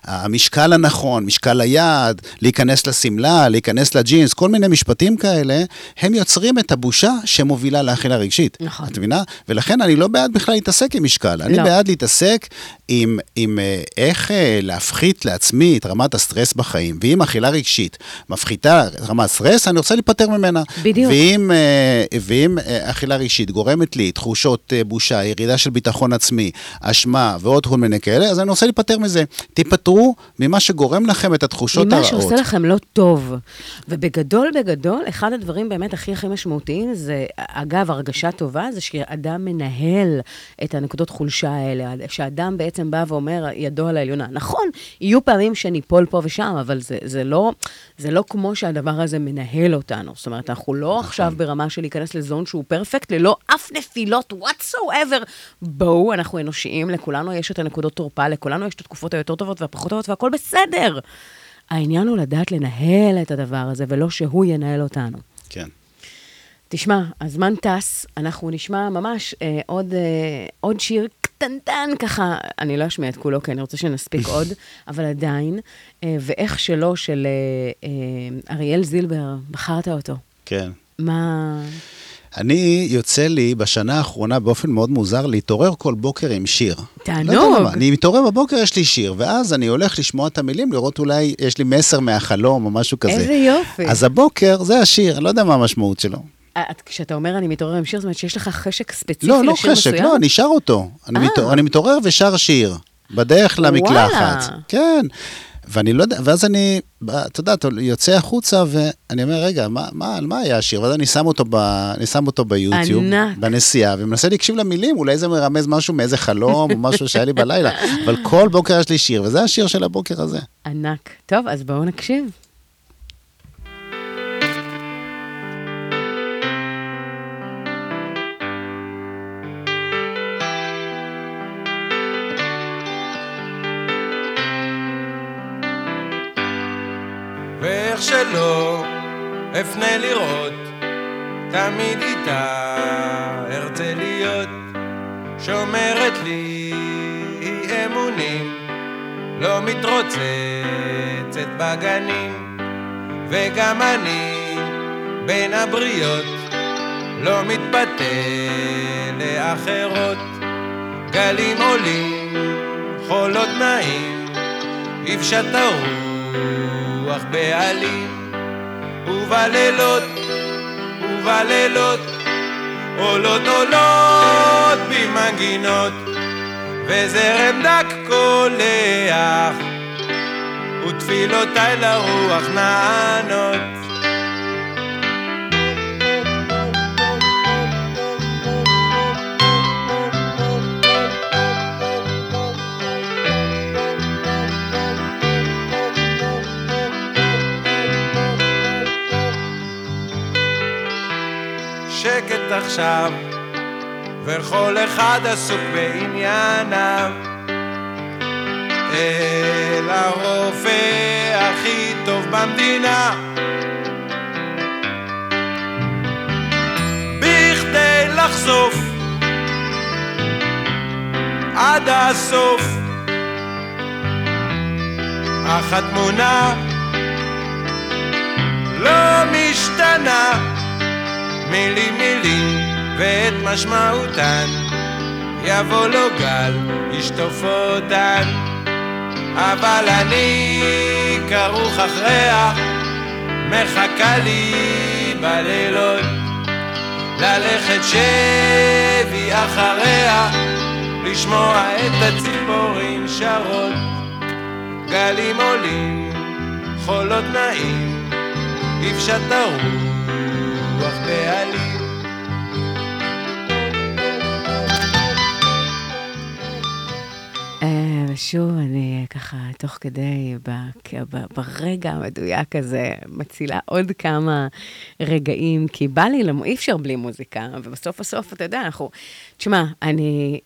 המשקל הנכון, משקל היעד, להיכנס לשמלה, להיכנס לג'ינס, כל מיני משפטים כאלה, הם יוצרים את הבושה שמובילה לאכילה רגשית. נכון. את מבינה? ולכן אני לא בעד בכלל להתעסק עם משקל. אני לא. בעד להתעסק עם, עם אה, איך אה, להפחית לעצמי את רמת הסטרס בחיים, ואם אכילה רגשית מפחיתה רמת סטרס, אני רוצה להיפטר ממנה. בדיוק. ואם, אה, ואם אכילה רגשית גורמת לי תחושות בושה, ירידה של ביטחון עצמי, אשמה ועוד כל מיני כאלה, אז אני רוצה להיפטר מזה. תיפטרו ממה שגורם לכם את התחושות ממה הרעות. שעושה לכם לא טוב. ובגדול, בגדול, אחד הדברים באמת הכי הכי משמעותיים זה, אגב, הרגשה טובה, זה שאדם מנהל את הנקודות חולשה האלה, שאדם בעצם בא ואומר, ידו על העליונה. נכון, יהיו פעמים שניפול פה ושם, אבל זה, זה, לא, זה לא כמו שהדבר הזה מנהל אותנו. זאת אומרת, אנחנו לא עכשיו ברמה של להיכנס לזון שהוא פרפקט, ללא אף נפילות whatsoever. בואו, אנחנו אנושיים, לכולנו יש את הנקודות תורפה, לכולנו יש את התקופות היותר טובות והפחות טובות, והכל בסדר. העניין הוא לדעת לנהל את הדבר הזה, ולא שהוא ינהל אותנו. כן. תשמע, הזמן טס, אנחנו נשמע ממש אה, עוד, אה, עוד שיר קטנטן ככה, אני לא אשמיע את כולו, כי אני רוצה שנספיק עוד, אבל עדיין, אה, ואיך שלא, של אה, אה, אריאל זילבר, בחרת אותו. כן. מה... אני, יוצא לי בשנה האחרונה באופן מאוד מוזר להתעורר כל בוקר עם שיר. תענוג. לא אני מתעורר בבוקר, יש לי שיר, ואז אני הולך לשמוע את המילים, לראות אולי יש לי מסר מהחלום או משהו כזה. איזה יופי. אז הבוקר זה השיר, אני לא יודע מה המשמעות שלו. אה, את- כשאתה אומר אני מתעורר עם שיר, זאת אומרת שיש לך חשק ספציפי לא, לא לשיר חשק, מסוים? לא, אני שר אותו. אני אה. מתעורר- אני מתעורר ושר שיר, בדרך למקלחת. כן. ואני לא יודע, ואז אני, אתה יודע, אתה יוצא החוצה ואני אומר, רגע, מה, מה, על מה היה השיר? ואז אני שם אותו, ב, אני שם אותו ביוטיוב, ענק. בנסיעה, ומנסה להקשיב למילים, אולי זה מרמז משהו מאיזה חלום או משהו שהיה לי בלילה, אבל כל בוקר יש לי שיר, וזה השיר של הבוקר הזה. ענק. טוב, אז בואו נקשיב. ואיך שלא אפנה לראות, תמיד איתה ארצה להיות, שומרת לי אמונים, לא מתרוצצת בגנים, וגם אני בין הבריות, לא מתפתה לאחרות, גלים עולים, חולות נעים, יפשט הרוח בעלים, ובלילות, ובלילות, עולות עולות במנגינות, וזרם דק קולח, ותפילותיי לרוח נענות. שקט עכשיו, וכל אחד עסוק בענייניו. אל הרופא הכי טוב במדינה. בכדי לחשוף עד הסוף אך התמונה לא משתנה מילים מילים ואת משמעותן. יבוא לו גל, ישטוף אותן. אבל אני כרוך אחריה מחכה לי בלילות. ללכת שבי אחריה לשמוע את הציפורים שרות. גלים עולים, חולות נעים, יפשט הרוח בעלים. אה, ושוב, אני אה, ככה, תוך כדי, ברגע המדויק הזה, מצילה עוד כמה רגעים, כי בא לי, אי אפשר בלי מוזיקה, ובסוף בסוף, אתה יודע, אנחנו... תשמע, אני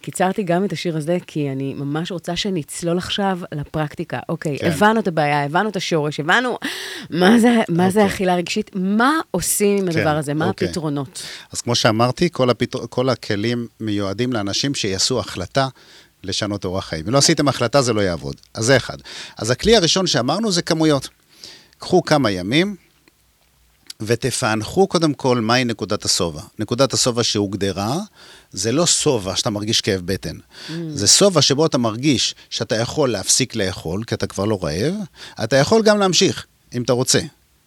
קיצרתי גם את השיר הזה, כי אני ממש רוצה שנצלול עכשיו לפרקטיקה. אוקיי, כן. הבנו את הבעיה, הבנו את השורש, הבנו מה זה, מה זה אוקיי. אכילה רגשית, מה עושים עם הדבר כן, הזה, מה אוקיי. הפתרונות. אז כמו שאמרתי, כל, הפתר... כל הכלים מיועדים לאנשים שיעשו החלטה לשנות אורח חיים. אם לא עשיתם החלטה, זה לא יעבוד. אז זה אחד. אז הכלי הראשון שאמרנו זה כמויות. קחו כמה ימים, ותפענחו קודם כל מהי נקודת השובע. נקודת השובע שהוגדרה, זה לא שובע שאתה מרגיש כאב בטן. Mm. זה שובע שבו אתה מרגיש שאתה יכול להפסיק לאכול, כי אתה כבר לא רעב, אתה יכול גם להמשיך, אם אתה רוצה.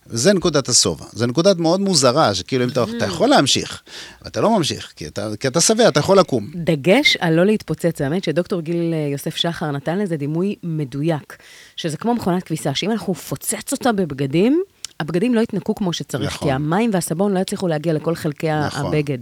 זה נקודת השובע. זו נקודת מאוד מוזרה, שכאילו אם אתה, אתה יכול להמשיך, ואתה לא ממשיך, כי אתה, כי אתה שבע, אתה יכול לקום. דגש על לא להתפוצץ. האמת שדוקטור גיל אה, יוסף שחר נתן לזה דימוי מדויק, שזה כמו מכונת כביסה, שאם אנחנו נפוצץ אותה בבגדים, הבגדים לא יתנקו כמו שצריך, נכון. כי המים והסבון לא יצליחו להגיע לכל חלקי נכון. הבגד.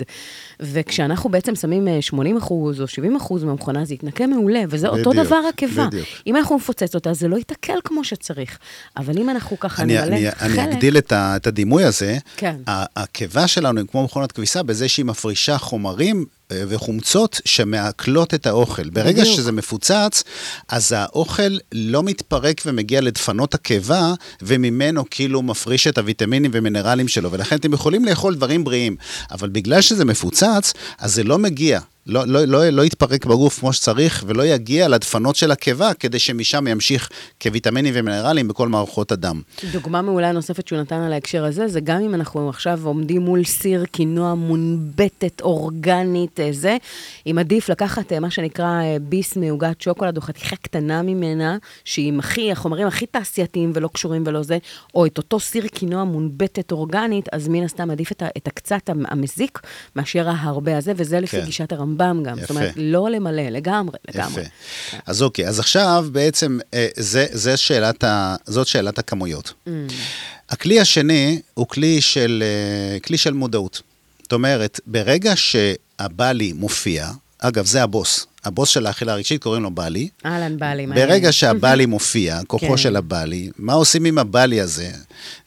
וכשאנחנו בעצם שמים אה, 80 אחוז או 70 אחוז מהמכונה, זה יתנקה מעולה, וזה אותו בדיוק, דבר הקיבה. בדיוק. אם אנחנו נפוצץ אותה, זה לא יתעכל כמו שצריך. אבל אם אנחנו ככה אני, נמלא אני, חלק... אני אגדיל את, ה, את הדימוי הזה. כן. ה- הקיבה שלנו היא כמו מכונת כביסה בזה שהיא מפרישה חומרים אה, וחומצות שמעכלות את האוכל. ברגע בדיוק. שזה מפוצץ, אז האוכל לא מתפרק ומגיע לדפנות הקיבה, וממנו כאילו מפריש את הוויטמינים ומינרלים שלו. ולכן אתם יכולים לאכול דברים בריאים, אבל בגלל שזה מפוצץ, אז זה לא מגיע. לא, לא, לא, לא יתפרק בגוף כמו שצריך, ולא יגיע לדפנות של הקיבה, כדי שמשם ימשיך כוויטמינים ומינרלים בכל מערכות הדם. דוגמה מעולה נוספת שהוא נתן על ההקשר הזה, זה גם אם אנחנו עכשיו עומדים מול סיר קינוע מונבטת, אורגנית, אה, זה, אם עדיף לקחת אה, מה שנקרא אה, ביס מעוגת שוקולד או חתיכה קטנה ממנה, שהיא עם הכי, החומרים הכי תעשייתיים ולא קשורים ולא זה, או את אותו סיר קינוע מונבטת אורגנית, אז מן הסתם עדיף את, את הקצת המ- המזיק מאשר ההרבה הזה, וזה לפי כן. גישת הרמב"ם גם. זאת יפה. אומרת, לא למלא, לגמרי, לגמרי. יפה. אז אוקיי, אז עכשיו בעצם אה, זה, זה שאלת ה, זאת שאלת הכמויות. Mm. הכלי השני הוא כלי של, אה, כלי של מודעות. זאת אומרת, ברגע שהבלי מופיע, אגב, זה הבוס. הבוס של האכילה הרגשית, קוראים לו בלי. אהלן, בעלי. ברגע שהבלי מופיע, כוחו כן. של הבלי, מה עושים עם הבלי הזה?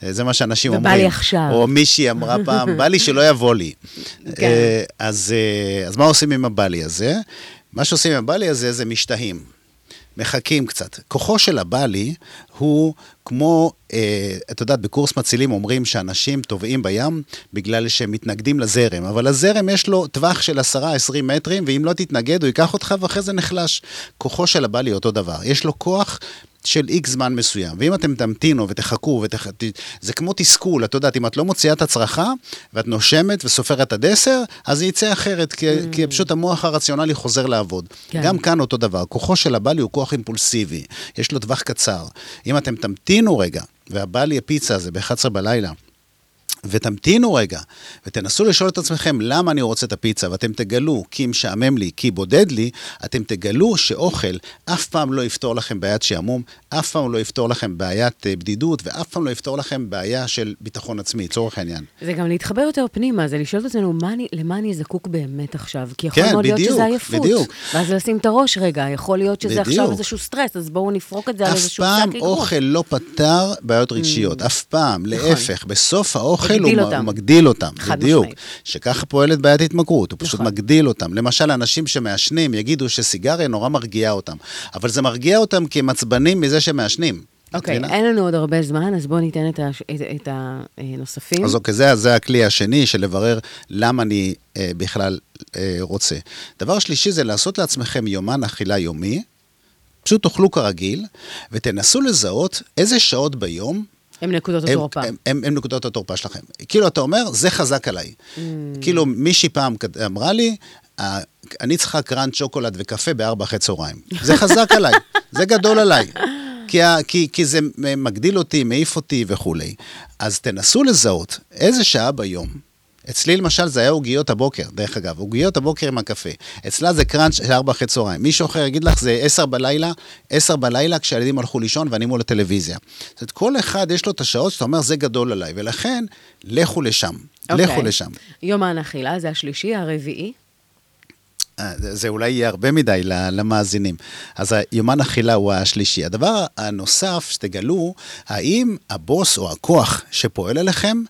אה, זה מה שאנשים אומרים. לי עכשיו. או מישהי אמרה פעם, בא לי שלא יבוא לי. כן. אה, אז, אה, אז מה עושים עם הבלי הזה? מה שעושים עם הבלי הזה זה משתהים. מחכים קצת. כוחו של הבלי הוא כמו, אה, את יודעת, בקורס מצילים אומרים שאנשים טובעים בים בגלל שהם מתנגדים לזרם, אבל הזרם יש לו טווח של 10-20 מטרים, ואם לא תתנגד הוא ייקח אותך ואחרי זה נחלש. כוחו של הבלי אותו דבר. יש לו כוח של איקס זמן מסוים. ואם אתם תמתינו ותחכו, ותח... זה כמו תסכול, את יודעת, אם את לא מוציאה את הצרחה, ואת נושמת וסופרת עד עשר, אז זה יצא אחרת, כי, כי פשוט המוח הרציונלי חוזר לעבוד. כן. גם כאן אותו דבר, כוחו של הבלי הוא כוח אימפולסיבי, יש לו טווח קצר. אם אתם תמתינו רגע, והבלי הפיצה הזה ב-11 בלילה, ותמתינו רגע, ותנסו לשאול את עצמכם למה אני רוצה את הפיצה, ואתם תגלו כי משעמם לי, כי בודד לי, אתם תגלו שאוכל אף פעם לא יפתור לכם בעיית שעמום, אף פעם לא יפתור לכם בעיית אה, בדידות, ואף פעם לא יפתור לכם בעיה של ביטחון עצמי, לצורך העניין. זה גם להתחבר יותר פנימה, זה לשאול את עצמנו, אני, למה אני זקוק באמת עכשיו? כי יכול כן, מאוד להיות בדיוק, שזה עייפות. בדיוק. ואז לשים את הראש רגע, יכול להיות שזה בדיוק. עכשיו איזשהו סטרס, אז בואו נפרוק את זה על אף איזשהו פעם שק אגרוף. אוכל לא פתר בעיות רגשיות, אף פעם, להפך, בסוף האוכל הוא הגדיל מ- אותם. מגדיל אותם, חד בדיוק. משמעית. שככה פועלת בעיית התמכרות, הוא פשוט נכון. מגדיל אותם. למשל, אנשים שמעשנים יגידו שסיגריה נורא מרגיעה אותם, אבל זה מרגיע אותם כי הם עצבנים מזה שהם מעשנים. את אוקיי, מבינה? אין לנו עוד הרבה זמן, אז בואו ניתן את, הש... את, את הנוספים. אז אוקיי, זה, זה הכלי השני של לברר למה אני אה, בכלל אה, רוצה. דבר שלישי זה לעשות לעצמכם יומן אכילה יומי, פשוט תאכלו כרגיל, ותנסו לזהות איזה שעות ביום הם נקודות הם, התורפה. הם, הם, הם נקודות התורפה שלכם. כאילו, אתה אומר, זה חזק עליי. Mm. כאילו, מישהי פעם אמרה לי, "אה, אני צריכה קראנט שוקולד וקפה בארבע אחרי צהריים. זה חזק עליי, זה גדול עליי. כי, כי, כי זה מגדיל אותי, מעיף אותי וכולי. אז תנסו לזהות איזה שעה ביום. אצלי למשל זה היה עוגיות הבוקר, דרך אגב, עוגיות הבוקר עם הקפה. אצלה זה קראנץ' של ארבע אחרי צהריים. מישהו אחר יגיד לך זה עשר בלילה, עשר בלילה כשהילדים הלכו לישון ואני מול הטלוויזיה. זאת אומרת, כל אחד יש לו את השעות שאתה אומר זה גדול עליי, ולכן לכו לשם, אוקיי. לכו לשם. יומן אכילה, זה השלישי, הרביעי. אה, זה אולי יהיה הרבה מדי למאזינים. אז היומן אכילה הוא השלישי. הדבר הנוסף, שתגלו, האם הבוס או הכוח שפועל עליכם,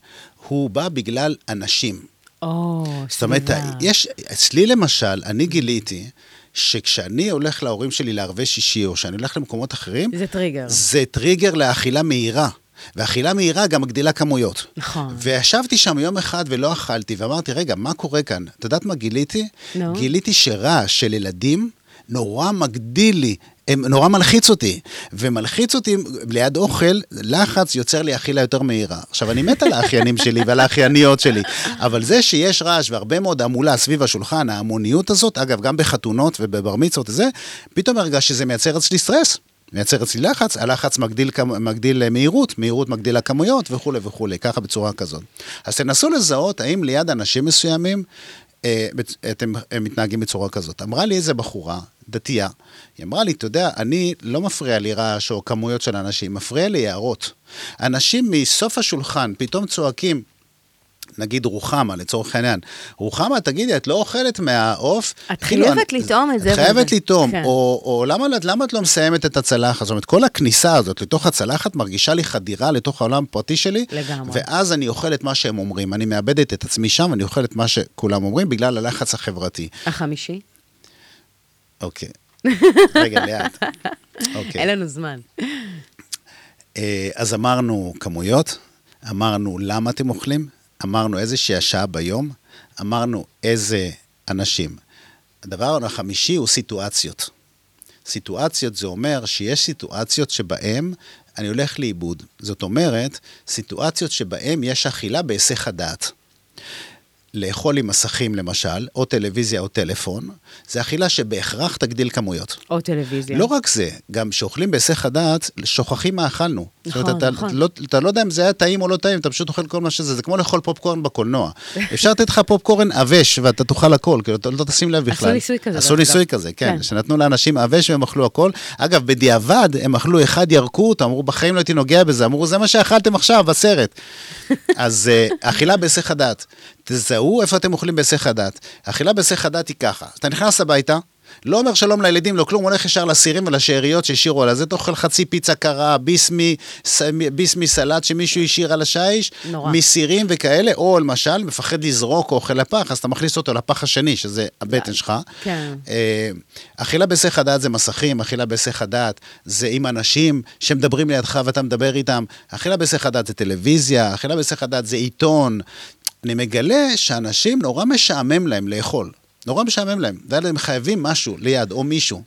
הוא בא בגלל אנשים. או, זאת אומרת, סביבה. יש, אצלי למשל, אני גיליתי שכשאני הולך להורים שלי לערבי שישי, או שאני הולך למקומות אחרים, זה טריגר. זה טריגר לאכילה מהירה. ואכילה מהירה גם מגדילה כמויות. נכון. וישבתי שם יום אחד ולא אכלתי, ואמרתי, רגע, מה קורה כאן? את יודעת מה גיליתי? נו. גיליתי שרעש של ילדים נורא מגדיל לי הם נורא מלחיץ אותי. ומלחיץ אותי ליד אוכל, לחץ יוצר לי אכילה יותר מהירה. עכשיו, אני מת על האחיינים שלי ועל האחייניות שלי, אבל זה שיש רעש והרבה מאוד המולה סביב השולחן, ההמוניות הזאת, אגב, גם בחתונות ובבר מצוות וזה, פתאום הרגש שזה מייצר אצלי סטרס. מייצר אצלי לחץ, הלחץ מגדיל, מגדיל אה, מהירות, מהירות מגדילה כמויות וכולי וכולי, ככה בצורה כזאת. אז תנסו לזהות האם ליד אנשים מסוימים אה, אתם מתנהגים בצורה כזאת. אמרה לי איזה בחורה, דתייה, היא אמרה לי, אתה יודע, אני, לא מפריע לי רעש או כמויות של אנשים, מפריע לי הערות. אנשים מסוף השולחן פתאום צועקים, נגיד רוחמה, לצורך העניין, רוחמה, תגידי, את לא אוכלת מהעוף? את כאילו, חייבת לטעום את זה את חייבת. לטעום, כן. או, או למה, למה את לא מסיימת את הצלחת? זאת אומרת, כל הכניסה הזאת לתוך הצלחת מרגישה לי חדירה לתוך העולם הפרטי שלי, לגמרי. ואז אני אוכל את מה שהם אומרים. אני מאבדת את עצמי שם, אני אוכל את מה שכולם אומרים בגלל הלחץ החברתי. החמישי? אוקיי. רגע, לאט. אוקיי. אין לנו זמן. אה, אז אמרנו כמויות, אמרנו למה אתם אוכלים, אמרנו איזושהי השעה ביום, אמרנו איזה אנשים. הדבר החמישי הוא סיטואציות. סיטואציות זה אומר שיש סיטואציות שבהן אני הולך לאיבוד. זאת אומרת, סיטואציות שבהן יש אכילה בהיסח הדעת. לאכול עם מסכים למשל, או טלוויזיה או טלפון, זה אכילה שבהכרח תגדיל כמויות. או טלוויזיה. לא רק זה, גם כשאוכלים בהיסח הדעת, שוכחים מה אכלנו. זאת אומרת, נכון, אתה, נכון. לא, אתה לא יודע אם זה היה טעים או לא טעים, אתה פשוט אוכל כל מה שזה, זה כמו לאכול פופקורן בקולנוע. אפשר לתת לך פופקורן עבש ואתה תאכל הכל, כאילו, אתה לא תשים לב בכלל. ניסוי כזה, עשו ניסוי. כזה, כן, כן. שנתנו לאנשים עבש והם אכלו הכל. אגב, בדיעבד, הם אכלו אחד, ירקו אותו, אמרו, בחיים לא הייתי נוגע בזה, אמרו, זה מה שאכלתם עכשיו, בסרט. אז אה, אכילה בהיסח הדעת. תזהו איפה אתם אוכלים בהיסח הדעת. אכילה בהיסח הדעת היא ככה, אתה נכנס הביתה, לא אומר שלום לילדים, לא כלום, הולך ישר לסירים ולשאריות שהשאירו על הזה, אתה אוכל חצי פיצה קרה, ביסמי, ס- ביסמי סלט שמישהו השאיר על השיש, נורא. מסירים וכאלה, או למשל, מפחד לזרוק או אוכל לפח, אז אתה מכניס אותו לפח השני, שזה הבטן שלך. כן. אה, אכילה בהיסח הדעת זה מסכים, אכילה בהיסח הדעת זה עם אנשים שמדברים לידך ואתה מדבר איתם. אכילה בהיסח הדעת זה טלוויזיה, אכילה בהיסח הדעת זה עיתון. אני מגלה שאנשים נורא משעמם להם לאכול. נורא משעמם להם. ואז הם חייבים משהו ליד או מישהו.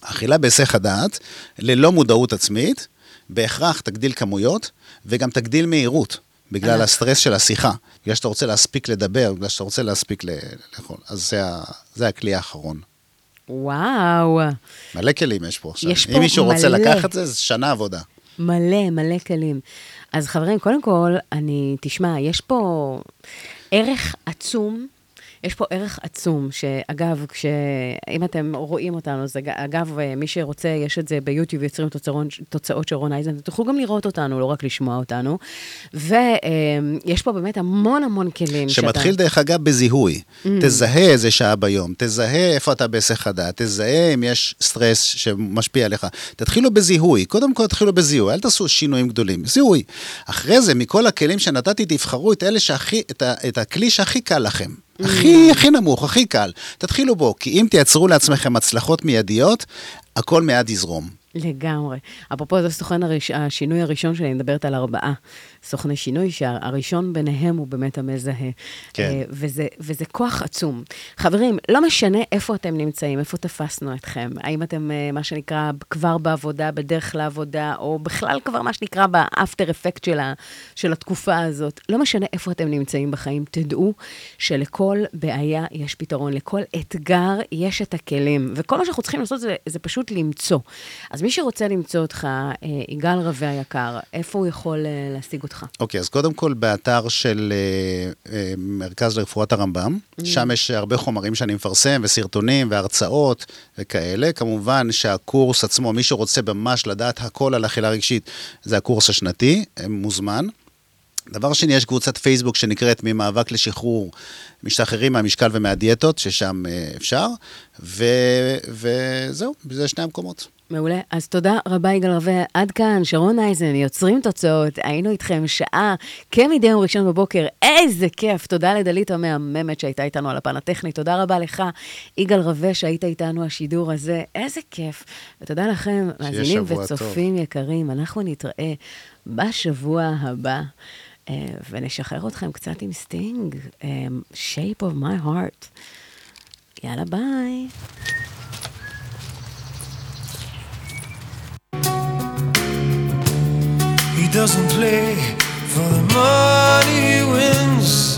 אכילה בהיסח הדעת, ללא מודעות עצמית, בהכרח תגדיל כמויות וגם תגדיל מהירות. בגלל הסטרס של השיחה, בגלל שאתה רוצה להספיק לדבר, בגלל שאתה רוצה להספיק לאכול. אז זה, זה הכלי האחרון. וואו. מלא כלים יש פה עכשיו. יש פה אם מישהו רוצה מלא. לקחת את זה, זה שנה עבודה. מלא, מלא כלים. אז חברים, קודם כל, אני, תשמע, יש פה ערך עצום. יש פה ערך עצום, שאגב, כש... אם אתם רואים אותנו, אז אג- אגב, מי שרוצה, יש את זה ביוטיוב, יוצרים תוצאות, תוצאות של רון אייזן, תוכלו גם לראות אותנו, לא רק לשמוע אותנו. ויש פה באמת המון המון כלים. שמתחיל דרך אגב בזיהוי. Mm. תזהה איזה שעה ביום, תזהה איפה אתה בהיסח הדעת, תזהה אם יש סטרס שמשפיע עליך. תתחילו בזיהוי, קודם כל תתחילו בזיהוי, אל תעשו שינויים גדולים, זיהוי. אחרי זה, מכל הכלים שנתתי, תבחרו את שהכי, את, ה, את הכלי שהכי קל לכם. הכי, הכי נמוך, הכי קל. תתחילו בו, כי אם תייצרו לעצמכם הצלחות מיידיות, הכל מיד יזרום. לגמרי. אפרופו, זה סוכן הראש... השינוי הראשון שלי, אני מדברת על ארבעה סוכני שינוי, שהראשון ביניהם הוא באמת המזהה. כן. אה, וזה, וזה כוח עצום. חברים, לא משנה איפה אתם נמצאים, איפה תפסנו אתכם. האם אתם, אה, מה שנקרא, כבר בעבודה, בדרך לעבודה, או בכלל כבר מה שנקרא באפטר אפקט של, ה... של התקופה הזאת. לא משנה איפה אתם נמצאים בחיים, תדעו שלכל בעיה יש פתרון, לכל אתגר יש את הכלים. וכל מה שאנחנו צריכים לעשות זה, זה פשוט למצוא. אז מי שרוצה למצוא אותך, אה, יגאל רווה היקר, איפה הוא יכול אה, להשיג אותך? אוקיי, אז קודם כל באתר של אה, אה, מרכז לרפואת הרמב"ם, שם יש הרבה חומרים שאני מפרסם, וסרטונים, והרצאות וכאלה. כמובן שהקורס עצמו, מי שרוצה ממש לדעת הכל על אכילה רגשית, זה הקורס השנתי, אה, מוזמן. דבר שני, יש קבוצת פייסבוק שנקראת ממאבק לשחרור משתחררים מהמשקל ומהדיאטות, ששם אה, אפשר, ו, וזהו, זה שני המקומות. מעולה. אז תודה רבה, יגאל רווה. עד כאן, שרון אייזן, יוצרים תוצאות. היינו איתכם שעה, כמדי יום ראשון בבוקר. איזה כיף. תודה לדלית המהממת שהייתה איתנו על הפן הטכני. תודה רבה לך, יגאל רווה, שהיית איתנו השידור הזה. איזה כיף. ותודה לכם, מאזינים וצופים יקרים. אנחנו נתראה בשבוע הבא. אה, ונשחרר אתכם קצת עם סטינג, אה, Shape of my heart. יאללה, ביי. Doesn't play for the money he wins.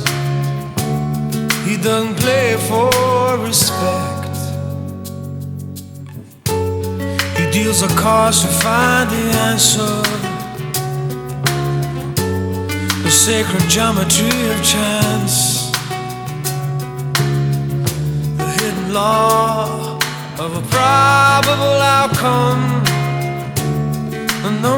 He doesn't play for respect. He deals the cards to find the answer. The sacred geometry of chance. The hidden law of a probable outcome. Numbers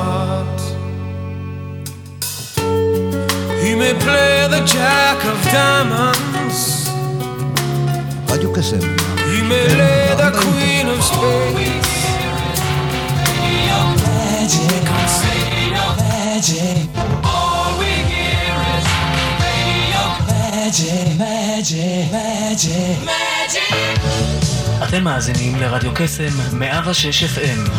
May play the jack of diamonds. רדיו קסם. You may lay the queen of spades. אתם מאזינים לרדיו קסם 106 FM